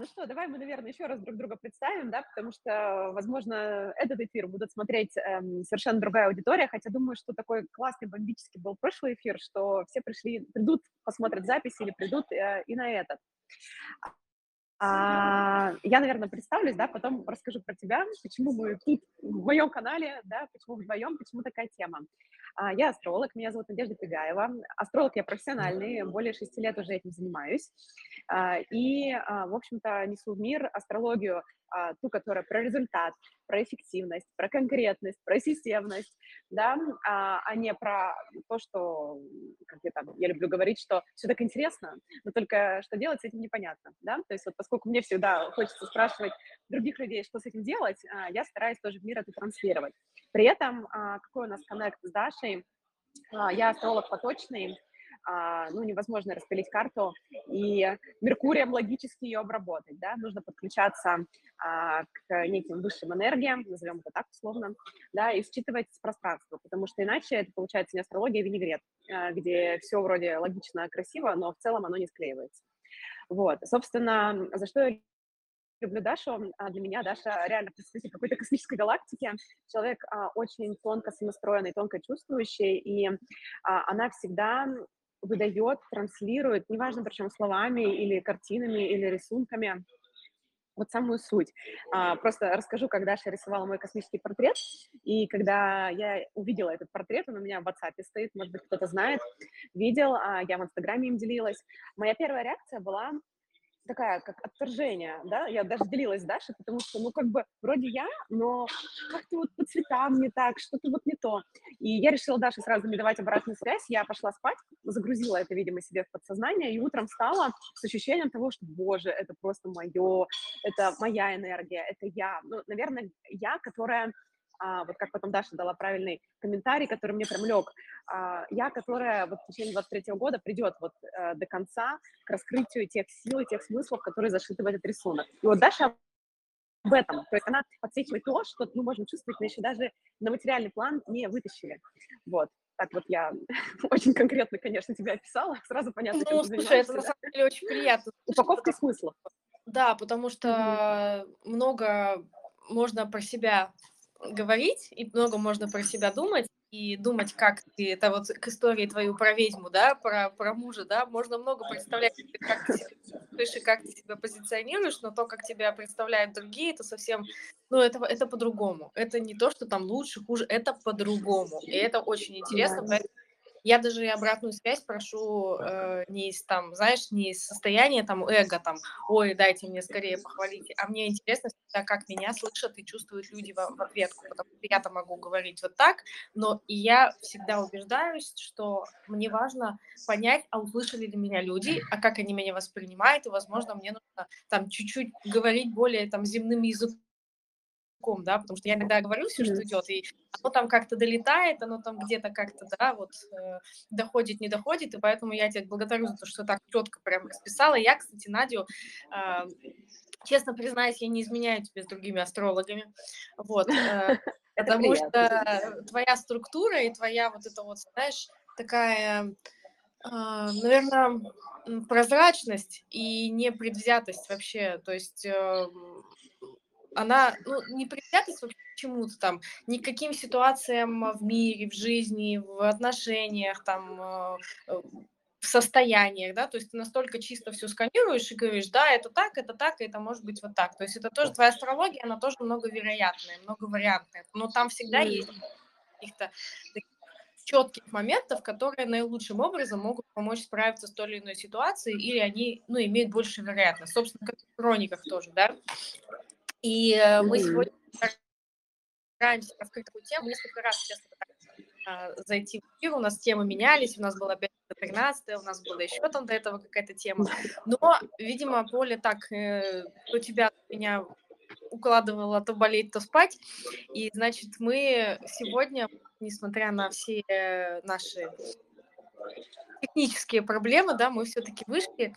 ну что, давай мы, наверное, еще раз друг друга представим, да, потому что, возможно, этот эфир будут смотреть эм, совершенно другая аудитория, хотя думаю, что такой классный, бомбический был прошлый эфир, что все пришли, придут, посмотрят запись или придут э, и на этот. А, я, наверное, представлюсь, да, потом расскажу про тебя, почему мы тут в моем канале, да, почему вдвоем, почему такая тема. А, я астролог, меня зовут Надежда Пегаева. Астролог я профессиональный, более шести лет уже этим занимаюсь. А, и, а, в общем-то, несу в мир астрологию, ту, которая про результат, про эффективность, про конкретность, про системность, да, а не про то, что, как я там, я люблю говорить, что все так интересно, но только что делать с этим непонятно, да, то есть вот поскольку мне всегда хочется спрашивать других людей, что с этим делать, я стараюсь тоже в мир это транслировать. При этом, какой у нас коннект с Дашей, я астролог поточный, а, ну, невозможно распилить карту и Меркурием логически ее обработать, да, нужно подключаться а, к неким высшим энергиям, назовем это так условно, да, и считывать пространство, потому что иначе это получается не астрология, а винегрет, а, где все вроде логично, красиво, но в целом оно не склеивается. Вот, собственно, за что я люблю Дашу. А для меня Даша реально представитель какой-то космической галактики. Человек а, очень тонко сонастроенный, тонко чувствующий, и а, она всегда выдает, транслирует, неважно причем словами или картинами или рисунками, вот самую суть. А, просто расскажу, когда Даша рисовала мой космический портрет, и когда я увидела этот портрет, он у меня в WhatsApp стоит, может быть, кто-то знает, видел, а, я в Инстаграме им делилась. Моя первая реакция была, такая, как отторжение, да, я даже делилась с потому что, ну, как бы, вроде я, но как-то вот по цветам не так, что-то вот не то. И я решила Даше сразу не давать обратную связь, я пошла спать, загрузила это, видимо, себе в подсознание, и утром встала с ощущением того, что, боже, это просто мое, это моя энергия, это я. Ну, наверное, я, которая а, вот как потом Даша дала правильный комментарий, который мне прям лег, а, я, которая вот в течение 23 года придет вот а, до конца к раскрытию тех сил и тех смыслов, которые зашиты в этот рисунок. И вот Даша в этом, то есть она подсвечивает то, что мы можем чувствовать, но еще даже на материальный план не вытащили. Вот. Так вот я очень конкретно, конечно, тебя описала, сразу понятно, Ну, слушай, это на самом деле очень приятно. Упаковка смыслов. Да, потому что mm-hmm. много можно про себя говорить, и много можно про себя думать, и думать, как ты, это вот к истории твою про ведьму, да, про, про мужа, да, можно много представлять, как ты себя и как ты себя позиционируешь, но то, как тебя представляют другие, это совсем, ну, это, это по-другому. Это не то, что там лучше, хуже, это по-другому. И это очень интересно, поэтому я даже и обратную связь прошу э, не из там, знаешь, не из состояния там эго, там, ой, дайте мне скорее похвалить, а мне интересно всегда, как меня слышат и чувствуют люди в, в ответку, потому что я-то могу говорить вот так, но и я всегда убеждаюсь, что мне важно понять, а услышали ли меня люди, а как они меня воспринимают, и, возможно, мне нужно там чуть-чуть говорить более там земным языком, языком, да, потому что я иногда говорю все, что идет, и оно там как-то долетает, оно там где-то как-то, да, вот э, доходит, не доходит, и поэтому я тебя благодарю за то, что так четко прям расписала. Я, кстати, Надю, э, честно признаюсь, я не изменяю тебе с другими астрологами, вот, э, потому что твоя структура и твоя вот эта вот, знаешь, такая, наверное, прозрачность и непредвзятость вообще, то есть она ну, не вообще к чему-то там, ни к каким ситуациям в мире, в жизни, в отношениях, там, э, э, в состояниях, да, то есть ты настолько чисто все сканируешь и говоришь, да, это так, это так, это может быть вот так. То есть это тоже твоя астрология, она тоже многовероятная, многовариантная, но там всегда mm. есть каких-то четких моментов, которые наилучшим образом могут помочь справиться с той или иной ситуацией, или они, ну, имеют больше вероятность. Собственно, как в хрониках тоже, да. И mm-hmm. мы сегодня стараемся раскрыть такую тему. Несколько раз, честно, а, зайти в эфир. У нас темы менялись, у нас была 13 у нас была еще там до этого какая-то тема. Но, видимо, поле так э, у тебя меня укладывало то болеть, то спать. И, значит, мы сегодня, несмотря на все наши технические проблемы, да, мы все-таки вышли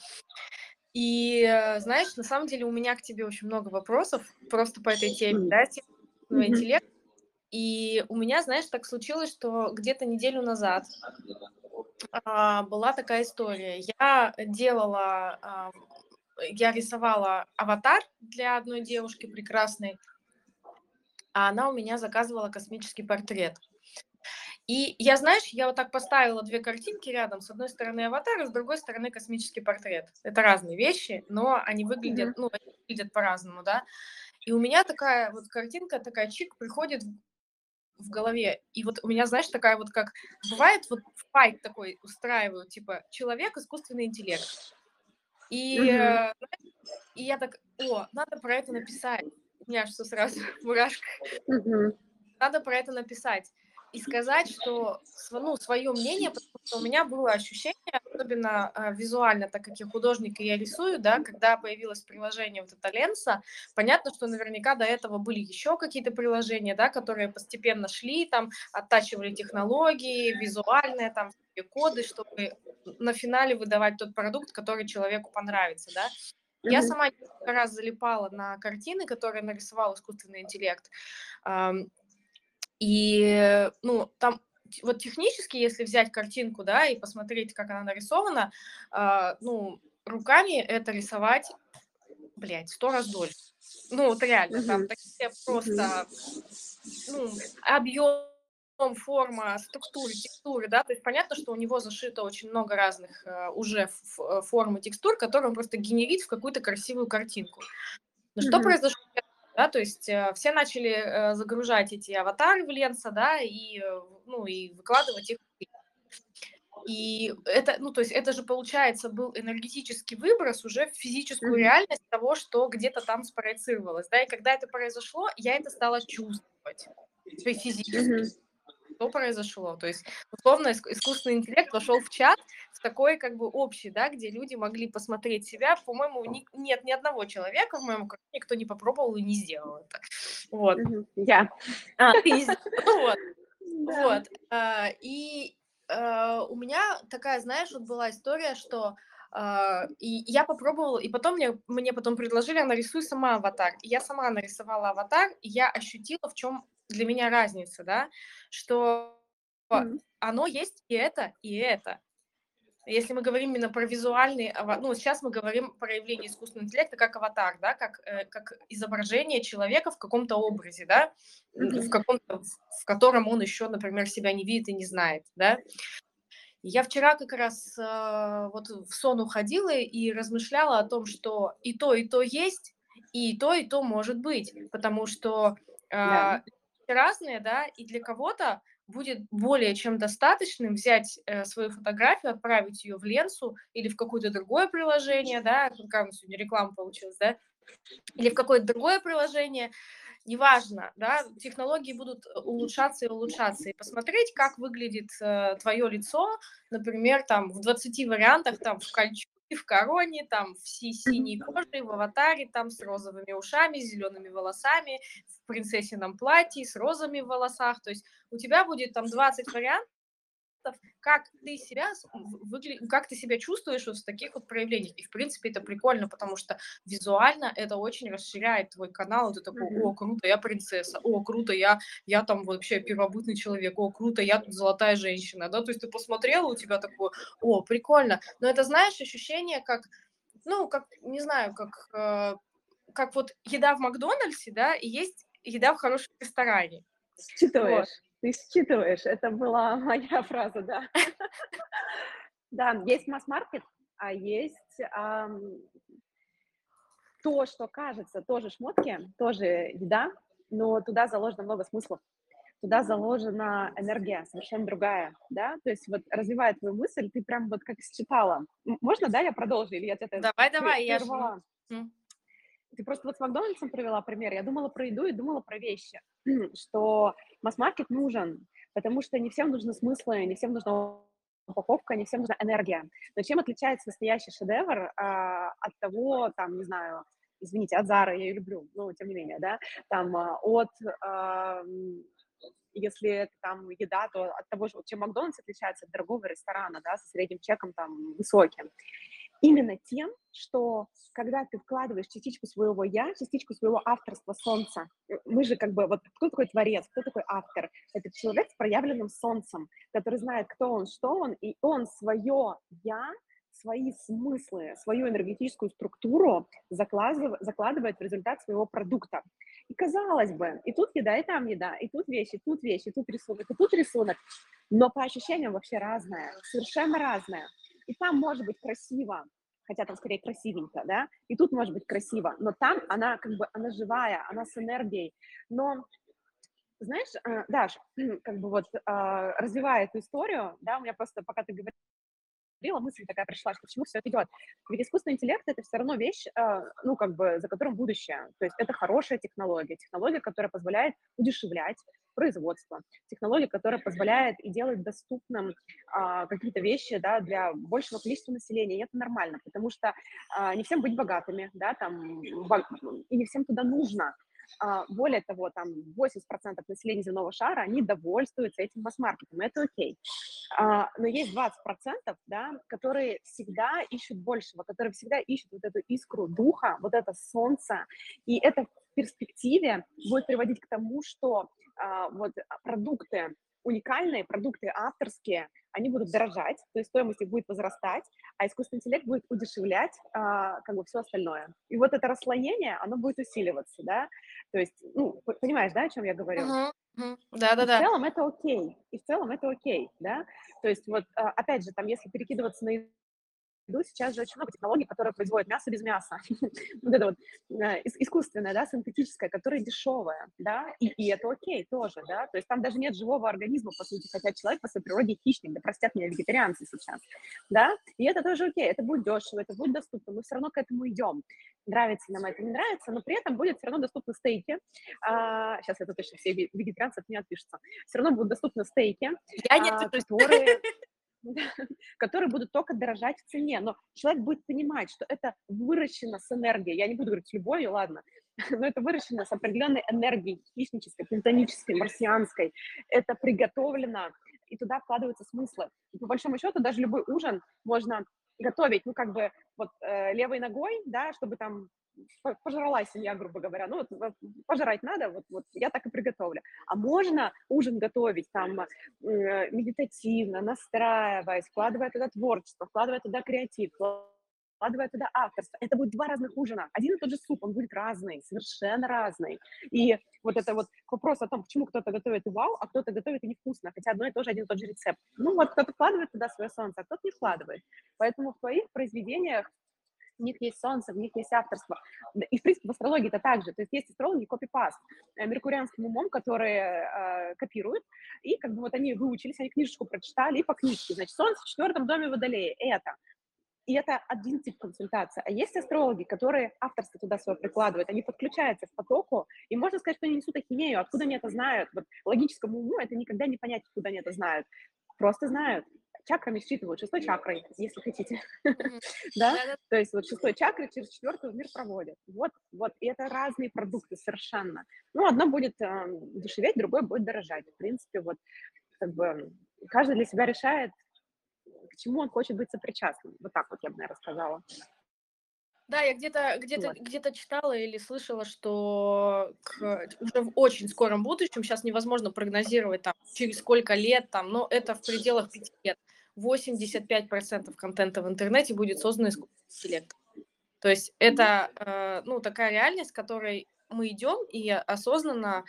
и э, знаешь, на самом деле у меня к тебе очень много вопросов просто по этой теме, да, тема mm-hmm. интеллекта. И у меня, знаешь, так случилось, что где-то неделю назад а, была такая история. Я делала а, я рисовала аватар для одной девушки прекрасной, а она у меня заказывала космический портрет. И я, знаешь, я вот так поставила две картинки рядом. С одной стороны аватар, а с другой стороны космический портрет. Это разные вещи, но они выглядят, mm-hmm. ну, они выглядят по-разному, да. И у меня такая вот картинка, такая чик приходит в голове. И вот у меня, знаешь, такая вот как... Бывает вот файт такой устраиваю, типа человек, искусственный интеллект. И, mm-hmm. и я так, о, надо про это написать. У меня что сразу мурашка. Mm-hmm. Надо про это написать и сказать, что ну, свое мнение, потому что у меня было ощущение, особенно э, визуально, так как я художник и я рисую, да, когда появилось приложение вот это Ленса, понятно, что наверняка до этого были еще какие-то приложения, да, которые постепенно шли, там, оттачивали технологии, визуальные, там, коды, чтобы на финале выдавать тот продукт, который человеку понравится, да. Я сама несколько раз залипала на картины, которые нарисовал искусственный интеллект. И, ну, там вот технически, если взять картинку, да, и посмотреть, как она нарисована, э, ну, руками это рисовать, блядь, сто раз дольше. Ну, вот реально, mm-hmm. там такие просто, ну, объем форма, структуры, текстуры, да, то есть понятно, что у него зашито очень много разных uh, уже э, форм и текстур, которые он просто генерит в какую-то красивую картинку. Но mm-hmm. что произошло да, то есть э, все начали э, загружать эти аватары в Ленса, да, и, э, ну, и выкладывать их. И это, ну, то есть это же, получается, был энергетический выброс уже в физическую mm-hmm. реальность того, что где-то там спроецировалось, да, и когда это произошло, я это стала чувствовать физически. Mm-hmm что произошло. То есть, условно, искусственный интеллект вошел в чат в такой как бы общий, да, где люди могли посмотреть себя. По-моему, ни, нет ни одного человека в моем окружении, кто не попробовал и не сделал это. Вот. Я. А, ты не вот. Вот. А, и а, у меня такая, знаешь, вот была история, что Uh, и я попробовала, и потом мне, мне потом предложили, а нарисуй сама аватар. И я сама нарисовала аватар, и я ощутила, в чем для меня разница, да, что mm-hmm. оно есть и это, и это. Если мы говорим именно про визуальный, ну, сейчас мы говорим про явление искусственного интеллекта как аватар, да, как, э, как изображение человека в каком-то образе, да, mm-hmm. в, каком-то, в котором он еще, например, себя не видит и не знает, да. Я вчера как раз э, вот в сон уходила и размышляла о том, что и то, и то есть, и то, и то может быть, потому что э, yeah разные, да, и для кого-то будет более чем достаточным взять э, свою фотографию, отправить ее в Ленсу или в какое-то другое приложение, да, нас сегодня реклама получилась, да, или в какое-то другое приложение, неважно, да, технологии будут улучшаться и улучшаться, и посмотреть, как выглядит э, твое лицо, например, там в 20 вариантах, там в кольчуге, в короне, там все синие кожи, в аватаре, там с розовыми ушами, с зелеными волосами, в принцессином платье, с розами в волосах. То есть у тебя будет там 20 вариантов, как ты себя выгля... как ты себя чувствуешь вот в таких вот проявлениях. И, в принципе, это прикольно, потому что визуально это очень расширяет твой канал. И ты такой, о, круто, я принцесса, о, круто, я, я там вообще первобытный человек, о, круто, я тут золотая женщина, да, то есть ты посмотрела, у тебя такое, о, прикольно. Но это, знаешь, ощущение как, ну, как, не знаю, как, э, как вот еда в Макдональдсе, да, и есть еда в хорошем ресторане. Считываешь. Вот. Ты считываешь. Это была моя фраза, да. Да, есть масс-маркет, а есть то, что кажется тоже шмотки, тоже еда, но туда заложено много смыслов. Туда заложена энергия совершенно другая, да, то есть вот развивая твою мысль, ты прям вот как считала. Можно, да, я продолжу, или я это Давай, давай, я. Ты просто вот с Макдональдсом привела пример. Я думала про еду и думала про вещи, что масс-маркет нужен, потому что не всем нужны смыслы, не всем нужна упаковка, не всем нужна энергия. Но чем отличается настоящий шедевр а, от того, там, не знаю, извините, от Зары, я ее люблю, но тем не менее, да, там, а, от, а, если это там еда, то от того чем Макдональдс отличается от дорогого ресторана, да, со средним чеком там высоким именно тем, что когда ты вкладываешь частичку своего «я», частичку своего авторства солнца, э, мы же как бы, вот кто такой творец, кто такой автор? Это человек с проявленным солнцем, который знает, кто он, что он, и он свое «я», свои смыслы, свою энергетическую структуру закладывает, закладывает в результат своего продукта. И казалось бы, и тут еда, и там еда, и тут вещи, и тут вещи, и тут рисунок, и тут рисунок, но по ощущениям вообще разное, совершенно разное. И там может быть красиво, хотя там скорее красивенько, да, и тут может быть красиво, но там она как бы, она живая, она с энергией, но знаешь, э, Даш, как бы вот а, развивая эту историю, да, у меня просто, пока ты говорила, мысль такая пришла, что к все это идет. Ведь искусственный интеллект — это все равно вещь, а, ну, как бы, за которым будущее. То есть это хорошая технология, технология, которая позволяет удешевлять производство, технология, которая позволяет и делает доступным а, какие-то вещи, да, для большего количества населения, и это нормально, потому что а, не всем быть богатыми, да, там, и не всем туда нужно, более того, там 80% населения земного шара, они довольствуются этим масс-маркетом, это окей. А, но есть 20%, да, которые всегда ищут большего, которые всегда ищут вот эту искру духа, вот это солнце, и это в перспективе будет приводить к тому, что а, вот продукты уникальные, продукты авторские, они будут дорожать, то есть стоимость их будет возрастать, а искусственный интеллект будет удешевлять а, как бы все остальное. И вот это расслоение, оно будет усиливаться, да, то есть, ну, понимаешь, да, о чем я говорю? Да-да-да. В целом это окей, и в целом это окей, да, то есть вот, а, опять же, там, если перекидываться на виду сейчас же очень много технологий, которые производят мясо без мяса. вот это вот э, искусственное, да, синтетическое, которое дешевое, да, и, и это окей тоже, да, то есть там даже нет живого организма, по сути, хотя человек по своей природе хищник, да простят меня вегетарианцы сейчас, да, и это тоже окей, это будет дешево, это будет доступно, мы все равно к этому идем. Нравится нам это, не нравится, но при этом будет все равно доступны стейки. А, сейчас это точно все вегетарианцы от меня отпишутся. Все равно будут доступны стейки, Я не а, которые которые будут только дорожать в цене. Но человек будет понимать, что это выращено с энергией. Я не буду говорить с любовью, ладно, но это выращено с определенной энергией хищнической, плутонической, марсианской. Это приготовлено, и туда вкладываются смыслы. И по большому счету даже любой ужин можно готовить, ну, как бы, вот, э, левой ногой, да, чтобы там пожрала семья, грубо говоря, ну вот пожрать надо, вот, вот я так и приготовлю. А можно ужин готовить там э, медитативно, настраиваясь, вкладывая туда творчество, вкладывая туда креатив, туда авторство. Это будет два разных ужина. Один и тот же суп, он будет разный, совершенно разный. И вот это вот вопрос о том, почему кто-то готовит и вау, а кто-то готовит и невкусно, хотя одно и то же, один и тот же рецепт. Ну вот кто-то вкладывает туда свое солнце, а кто-то не вкладывает. Поэтому в твоих произведениях в них есть солнце, в них есть авторство. И, в принципе, в астрологии это так же. То есть есть астрологи копипаст, э, меркурианским умом, которые э, копируют, и как бы вот они выучились, они книжечку прочитали, и по книжке, значит, солнце в четвертом доме водолея, это. И это один тип консультации. А есть астрологи, которые авторство туда свое прикладывают, они подключаются к потоку, и можно сказать, что они несут ахинею, откуда они это знают. Вот логическому уму это никогда не понять, откуда они это знают. Просто знают. Чакрами считывают, шестой чакрой, если хотите, да, то есть вот шестой чакры через четвертую в мир проводят, вот, вот, и это разные продукты совершенно, ну, одно будет э, дешеветь, другое будет дорожать, в принципе, вот, как бы, каждый для себя решает, к чему он хочет быть сопричастным, вот так вот я бы, наверное, сказала. Да, я где-то где-то вот. где-то читала или слышала, что к, уже в очень скором будущем сейчас невозможно прогнозировать там через сколько лет там, но это в пределах пяти лет. 85% контента в интернете будет создано искусственным интеллектом. То есть это э, ну такая реальность, к которой мы идем и осознанно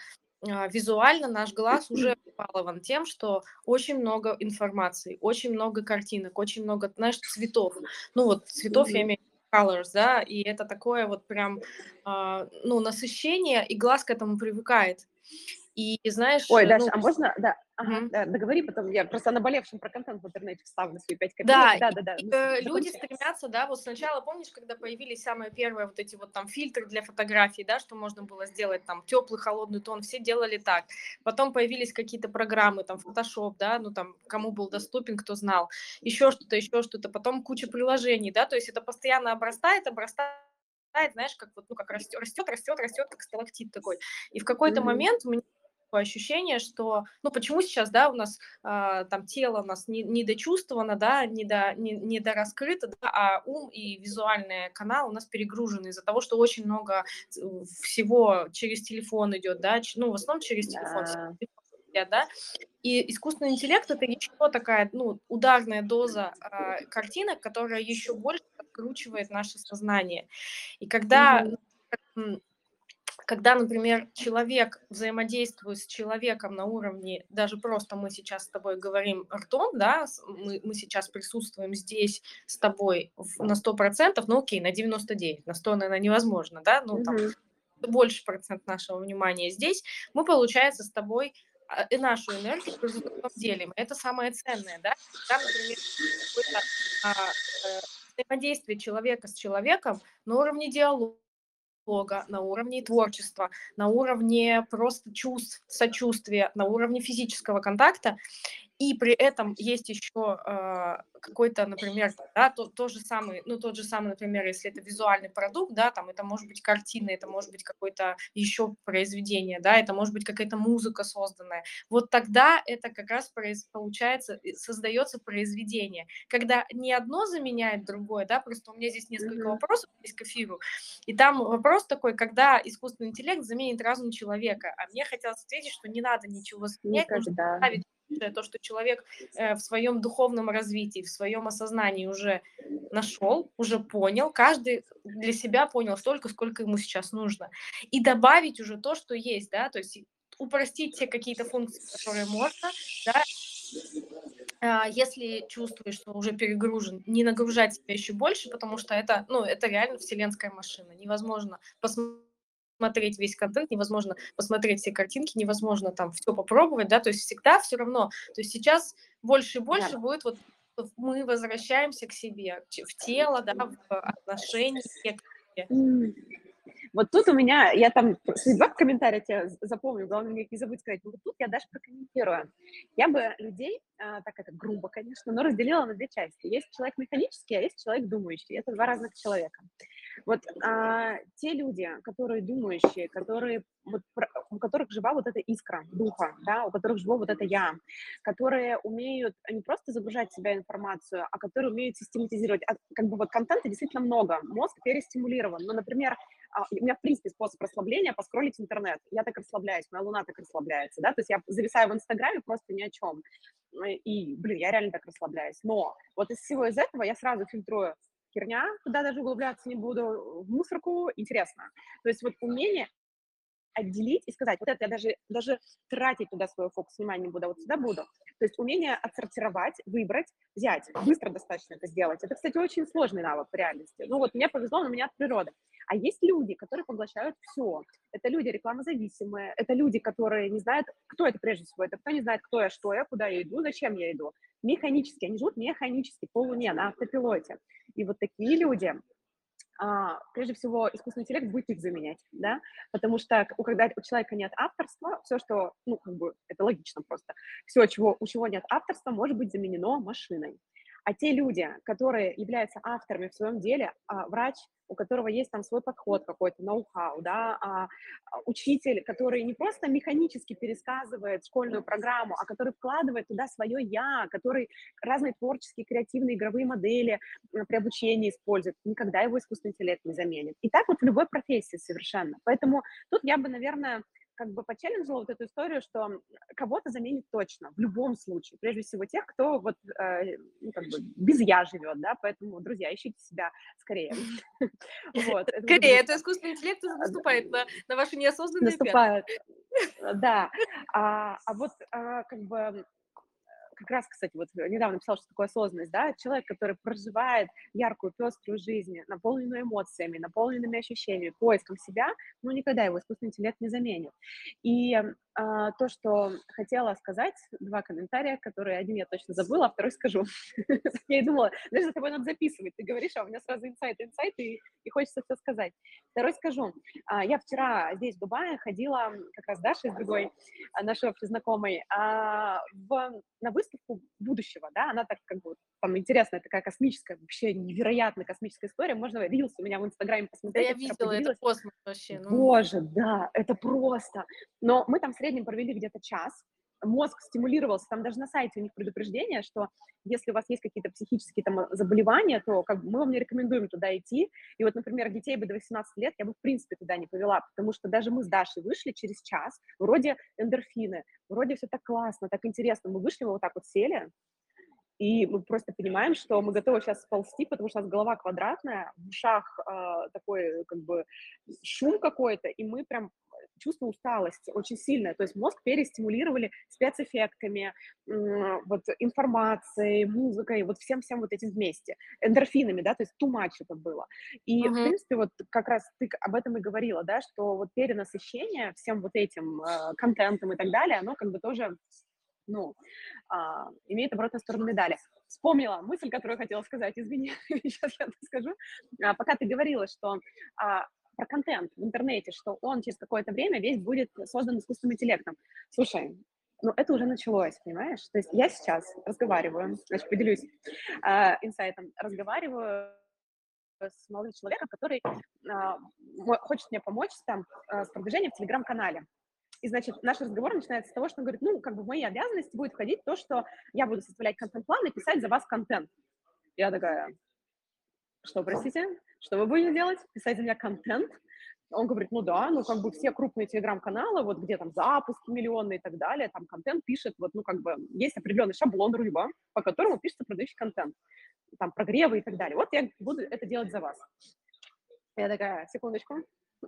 визуально наш глаз уже балован тем, что очень много информации, очень много картинок, очень много, знаешь, цветов. Ну вот цветов я имею colors, да, и это такое вот прям, э, ну, насыщение, и глаз к этому привыкает. И знаешь... Ой, Даша, ну, а можно, да, ага, угу. да, договори потом, я просто наболевшим про контент в интернете вставлю свои пять копеек. Да, да, да. да и, ну, люди стремятся, да, вот сначала, помнишь, когда появились самые первые вот эти вот там фильтры для фотографий, да, что можно было сделать там теплый, холодный тон, все делали так. Потом появились какие-то программы, там, Photoshop, да, ну там, кому был доступен, кто знал, еще что-то, еще что-то, потом куча приложений, да, то есть это постоянно обрастает, обрастает, знаешь, как вот, ну, как растет, растет, растет, растет, как сталактит такой. И в какой-то mm-hmm. момент мне такое ощущение, что, ну, почему сейчас, да, у нас э, там тело у нас не, не да, не, до, не, не дораскрыто, да, а ум и визуальный канал у нас перегружены из-за того, что очень много всего через телефон идет, да, ну, в основном через телефон. да, и искусственный интеллект это еще такая, ну, ударная доза э, картинок, которая еще больше откручивает наше сознание. И когда mm-hmm когда, например, человек взаимодействует с человеком на уровне, даже просто мы сейчас с тобой говорим ртом, да, мы, мы сейчас присутствуем здесь с тобой на 100%, ну окей, на 99, на 100, наверное, невозможно, да, ну там больше процент нашего внимания здесь, мы, получается, с тобой а, и нашу энергию делим. Это самое ценное, да, когда, например, а, э, взаимодействие человека с человеком на уровне диалога, на уровне творчества, на уровне просто чувств, сочувствия, на уровне физического контакта и при этом есть еще э, какой-то, например, да, то, то же самый, ну, тот же самый, например, если это визуальный продукт, да, там это может быть картина, это может быть какое-то еще произведение, да, это может быть какая-то музыка созданная. Вот тогда это как раз произ, получается, создается произведение, когда не одно заменяет другое, да, просто у меня здесь несколько вопросов есть к эфиру, и там вопрос такой, когда искусственный интеллект заменит разум человека, а мне хотелось ответить, что не надо ничего заменять, нужно ставить то, что человек э, в своем духовном развитии, в своем осознании уже нашел, уже понял, каждый для себя понял столько, сколько ему сейчас нужно, и добавить уже то, что есть, да, то есть упростить те какие-то функции, которые можно, да, а, если чувствуешь, что уже перегружен, не нагружать себя еще больше, потому что это, ну, это реально вселенская машина. Невозможно посмотреть посмотреть весь контент, невозможно посмотреть все картинки, невозможно там все попробовать, да, то есть всегда все равно, то есть сейчас больше и больше да. будет вот мы возвращаемся к себе, в тело, да, в отношения к себе. Вот тут у меня, я там два комментария тебе запомню, главное не забудь сказать, вот тут я даже прокомментирую. Я бы людей, а, так это грубо, конечно, но разделила на две части. Есть человек механический, а есть человек думающий. Это два разных человека. Вот а, те люди, которые думающие, которые, вот, у которых жива вот эта искра духа, да, у которых живо вот это я, которые умеют не просто загружать в себя информацию, а которые умеют систематизировать. А, как бы вот контента действительно много, мозг перестимулирован. Ну, например, а, у меня, в принципе, способ расслабления – поскролить интернет. Я так расслабляюсь, моя луна так расслабляется, да, то есть я зависаю в Инстаграме просто ни о чем. И, блин, я реально так расслабляюсь. Но вот из всего из этого я сразу фильтрую херня, туда даже углубляться не буду, в мусорку, интересно. То есть вот умение отделить и сказать, вот это я даже, даже тратить туда свой фокус внимания не буду, а вот сюда буду. То есть умение отсортировать, выбрать, взять, быстро достаточно это сделать. Это, кстати, очень сложный навык в реальности. Ну вот мне повезло, у меня от природы. А есть люди, которые поглощают все. Это люди рекламозависимые, это люди, которые не знают, кто это прежде всего, это кто не знает, кто я, что я, куда я иду, зачем я иду. Механически, они живут механически, по луне, на автопилоте. И вот такие люди, прежде всего, искусственный интеллект будет их заменять, да, потому что когда у человека нет авторства, все, что, ну, как бы, это логично просто, все, чего, у чего нет авторства, может быть заменено машиной. А те люди, которые являются авторами в своем деле, а, врач, у которого есть там свой подход какой-то, ноу-хау, да, а, а, учитель, который не просто механически пересказывает школьную программу, а который вкладывает туда свое «я», который разные творческие, креативные игровые модели при обучении использует, никогда его искусственный интеллект не заменит. И так вот в любой профессии совершенно. Поэтому тут я бы, наверное, как бы почелленджила вот эту историю, что кого-то заменит точно, в любом случае. Прежде всего тех, кто вот э, ну, как бы без «я» живет, да, поэтому, друзья, ищите себя скорее. Вот, скорее, это искусственный интеллект наступает на, на ваши неосознанные Наступает, да. А, а вот а, как бы как раз, кстати, вот недавно писал, что такое осознанность, да, человек, который проживает яркую, пеструю жизнь, наполненную эмоциями, наполненными ощущениями, поиском себя, ну, никогда его искусственный интеллект не заменит. И а, то, что хотела сказать, два комментария, которые один я точно забыла, а второй скажу. Я и думала, знаешь, за тобой надо записывать. Ты говоришь, а у меня сразу инсайт, инсайт, и, и хочется все сказать. Второй скажу. А, я вчера здесь, в Дубае, ходила как раз Даша из другой а, нашей общей знакомой а, в, на выставку будущего, да, она так как бы там интересная такая космическая, вообще невероятная космическая история. Можно рилс у меня в Инстаграме посмотреть. Да, я видела, это космос вообще. Ну. Боже, да, это просто. Но мы там с среднем провели где-то час, мозг стимулировался, там даже на сайте у них предупреждение, что если у вас есть какие-то психические там заболевания, то как бы мы вам не рекомендуем туда идти. И вот, например, детей бы до 18 лет я бы в принципе туда не повела, потому что даже мы с Дашей вышли через час, вроде эндорфины, вроде все так классно, так интересно, мы вышли, мы вот так вот сели, и мы просто понимаем, что мы готовы сейчас сползти, потому что у нас голова квадратная, в ушах э, такой как бы шум какой-то, и мы прям чувство усталости очень сильное. То есть мозг перестимулировали спецэффектами, вот информацией, музыкой, вот всем-всем вот этим вместе, эндорфинами, да, то есть too much это было. И, uh-huh. в принципе, вот как раз ты об этом и говорила, да, что вот перенасыщение всем вот этим э, контентом и так далее, оно как бы тоже ну, а, имеет обратную сторону медали. Вспомнила мысль, которую хотела сказать, извини, сейчас я это скажу. А, пока ты говорила, что а, про контент в интернете, что он через какое-то время весь будет создан искусственным интеллектом. Слушай, ну, это уже началось, понимаешь? То есть я сейчас разговариваю, значит, поделюсь э, инсайтом, разговариваю с молодым человеком, который э, хочет мне помочь там э, с продвижением в Телеграм-канале. И, значит, наш разговор начинается с того, что он говорит, ну, как бы в мои обязанности будет входить то, что я буду составлять контент-план и писать за вас контент. Я такая, что, простите? Что вы будете делать? Писать за меня контент? Он говорит, ну да, ну как бы все крупные телеграм-каналы, вот где там запуски миллионные и так далее, там контент пишет, вот, ну как бы есть определенный шаблон рыба, по которому пишется продающий контент, там прогревы и так далее. Вот я буду это делать за вас. Я такая, секундочку,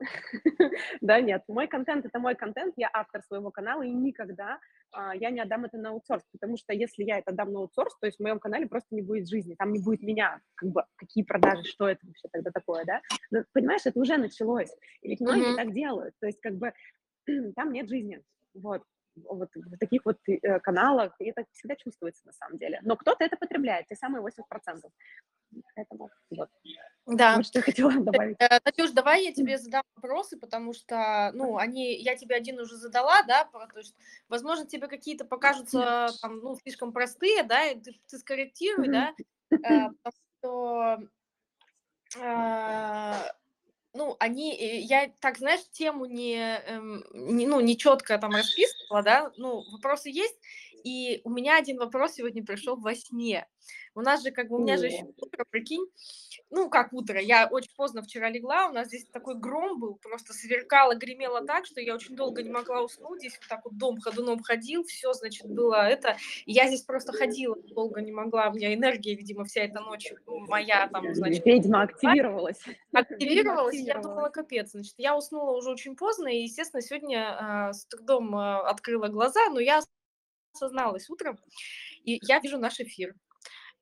да, нет, мой контент – это мой контент, я автор своего канала, и никогда а, я не отдам это на аутсорс, потому что если я это отдам на аутсорс, то есть в моем канале просто не будет жизни, там не будет меня, как бы, какие продажи, что это вообще тогда такое, да? Но, понимаешь, это уже началось, и ведь многие mm-hmm. так делают, то есть как бы там нет жизни, вот вот в таких вот э, каналах, и это всегда чувствуется на самом деле. Но кто-то это потребляет, те самые 80%. Поэтому вот. Да. Вот что я хотела добавить. Э, Надюш, давай я тебе задам вопросы, потому что, ну, они, я тебе один уже задала, да, то есть, возможно, тебе какие-то покажутся, там, ну, слишком простые, да, и ты, ты скорректируй, да, э, потому что ну, они, э, я так, знаешь, тему не, эм, не, ну, не четко там расписывала, да, ну, вопросы есть, и у меня один вопрос сегодня пришел во сне. У нас же, как бы, у меня же еще утро, прикинь, ну, как утро, я очень поздно вчера легла, у нас здесь такой гром был, просто сверкало, гремело так, что я очень долго не могла уснуть, здесь вот так вот дом ходуном ходил, все, значит, было это, и я здесь просто ходила, долго не могла, у меня энергия, видимо, вся эта ночь моя там, значит... Ведьма активировалась. Активировалась, я думала, капец, значит, я уснула уже очень поздно, и, естественно, сегодня э, с трудом э, открыла глаза, но я осозналась утром, и я вижу наш эфир,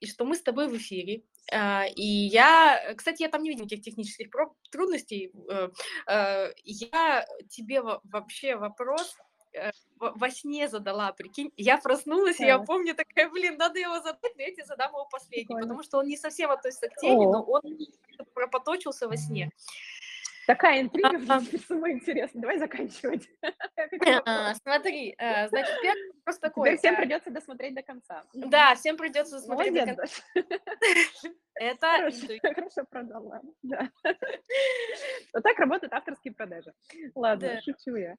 и что мы с тобой в эфире. А, и я, кстати, я там не видела никаких технических трудностей. Э, э, я тебе вообще вопрос э, во сне задала, прикинь. Я проснулась, да. и я помню такая, блин, надо его задать, но я тебе задам его последний, Прикольно. потому что он не совсем относится к теме, О. но он пропоточился во сне. Такая интрига, самое интересное. Давай заканчивать. А, смотри, э, значит, первый вопрос такой. Всем придется досмотреть до конца. Да, всем придется досмотреть до конца. Это хорошо продала. Да. Вот так работают авторские продажи. Ладно, шучу я.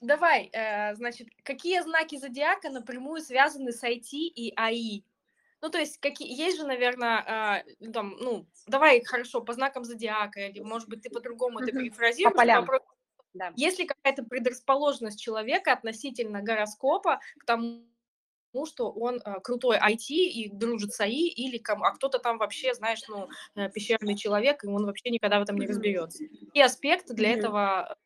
Давай, э, значит, какие знаки зодиака напрямую связаны с IT и АИ? Ну, то есть, какие, есть же, наверное, э, там, ну, давай, хорошо, по знакам зодиака, или, может быть, ты по-другому это перефразируешь. По полям. Вопрос, да. Есть ли какая-то предрасположенность человека относительно гороскопа к тому, что он э, крутой IT и дружит с АИ, или ком, а кто-то там вообще, знаешь, ну, э, пещерный человек, и он вообще никогда в этом не разберется. И аспекты для mm-hmm. этого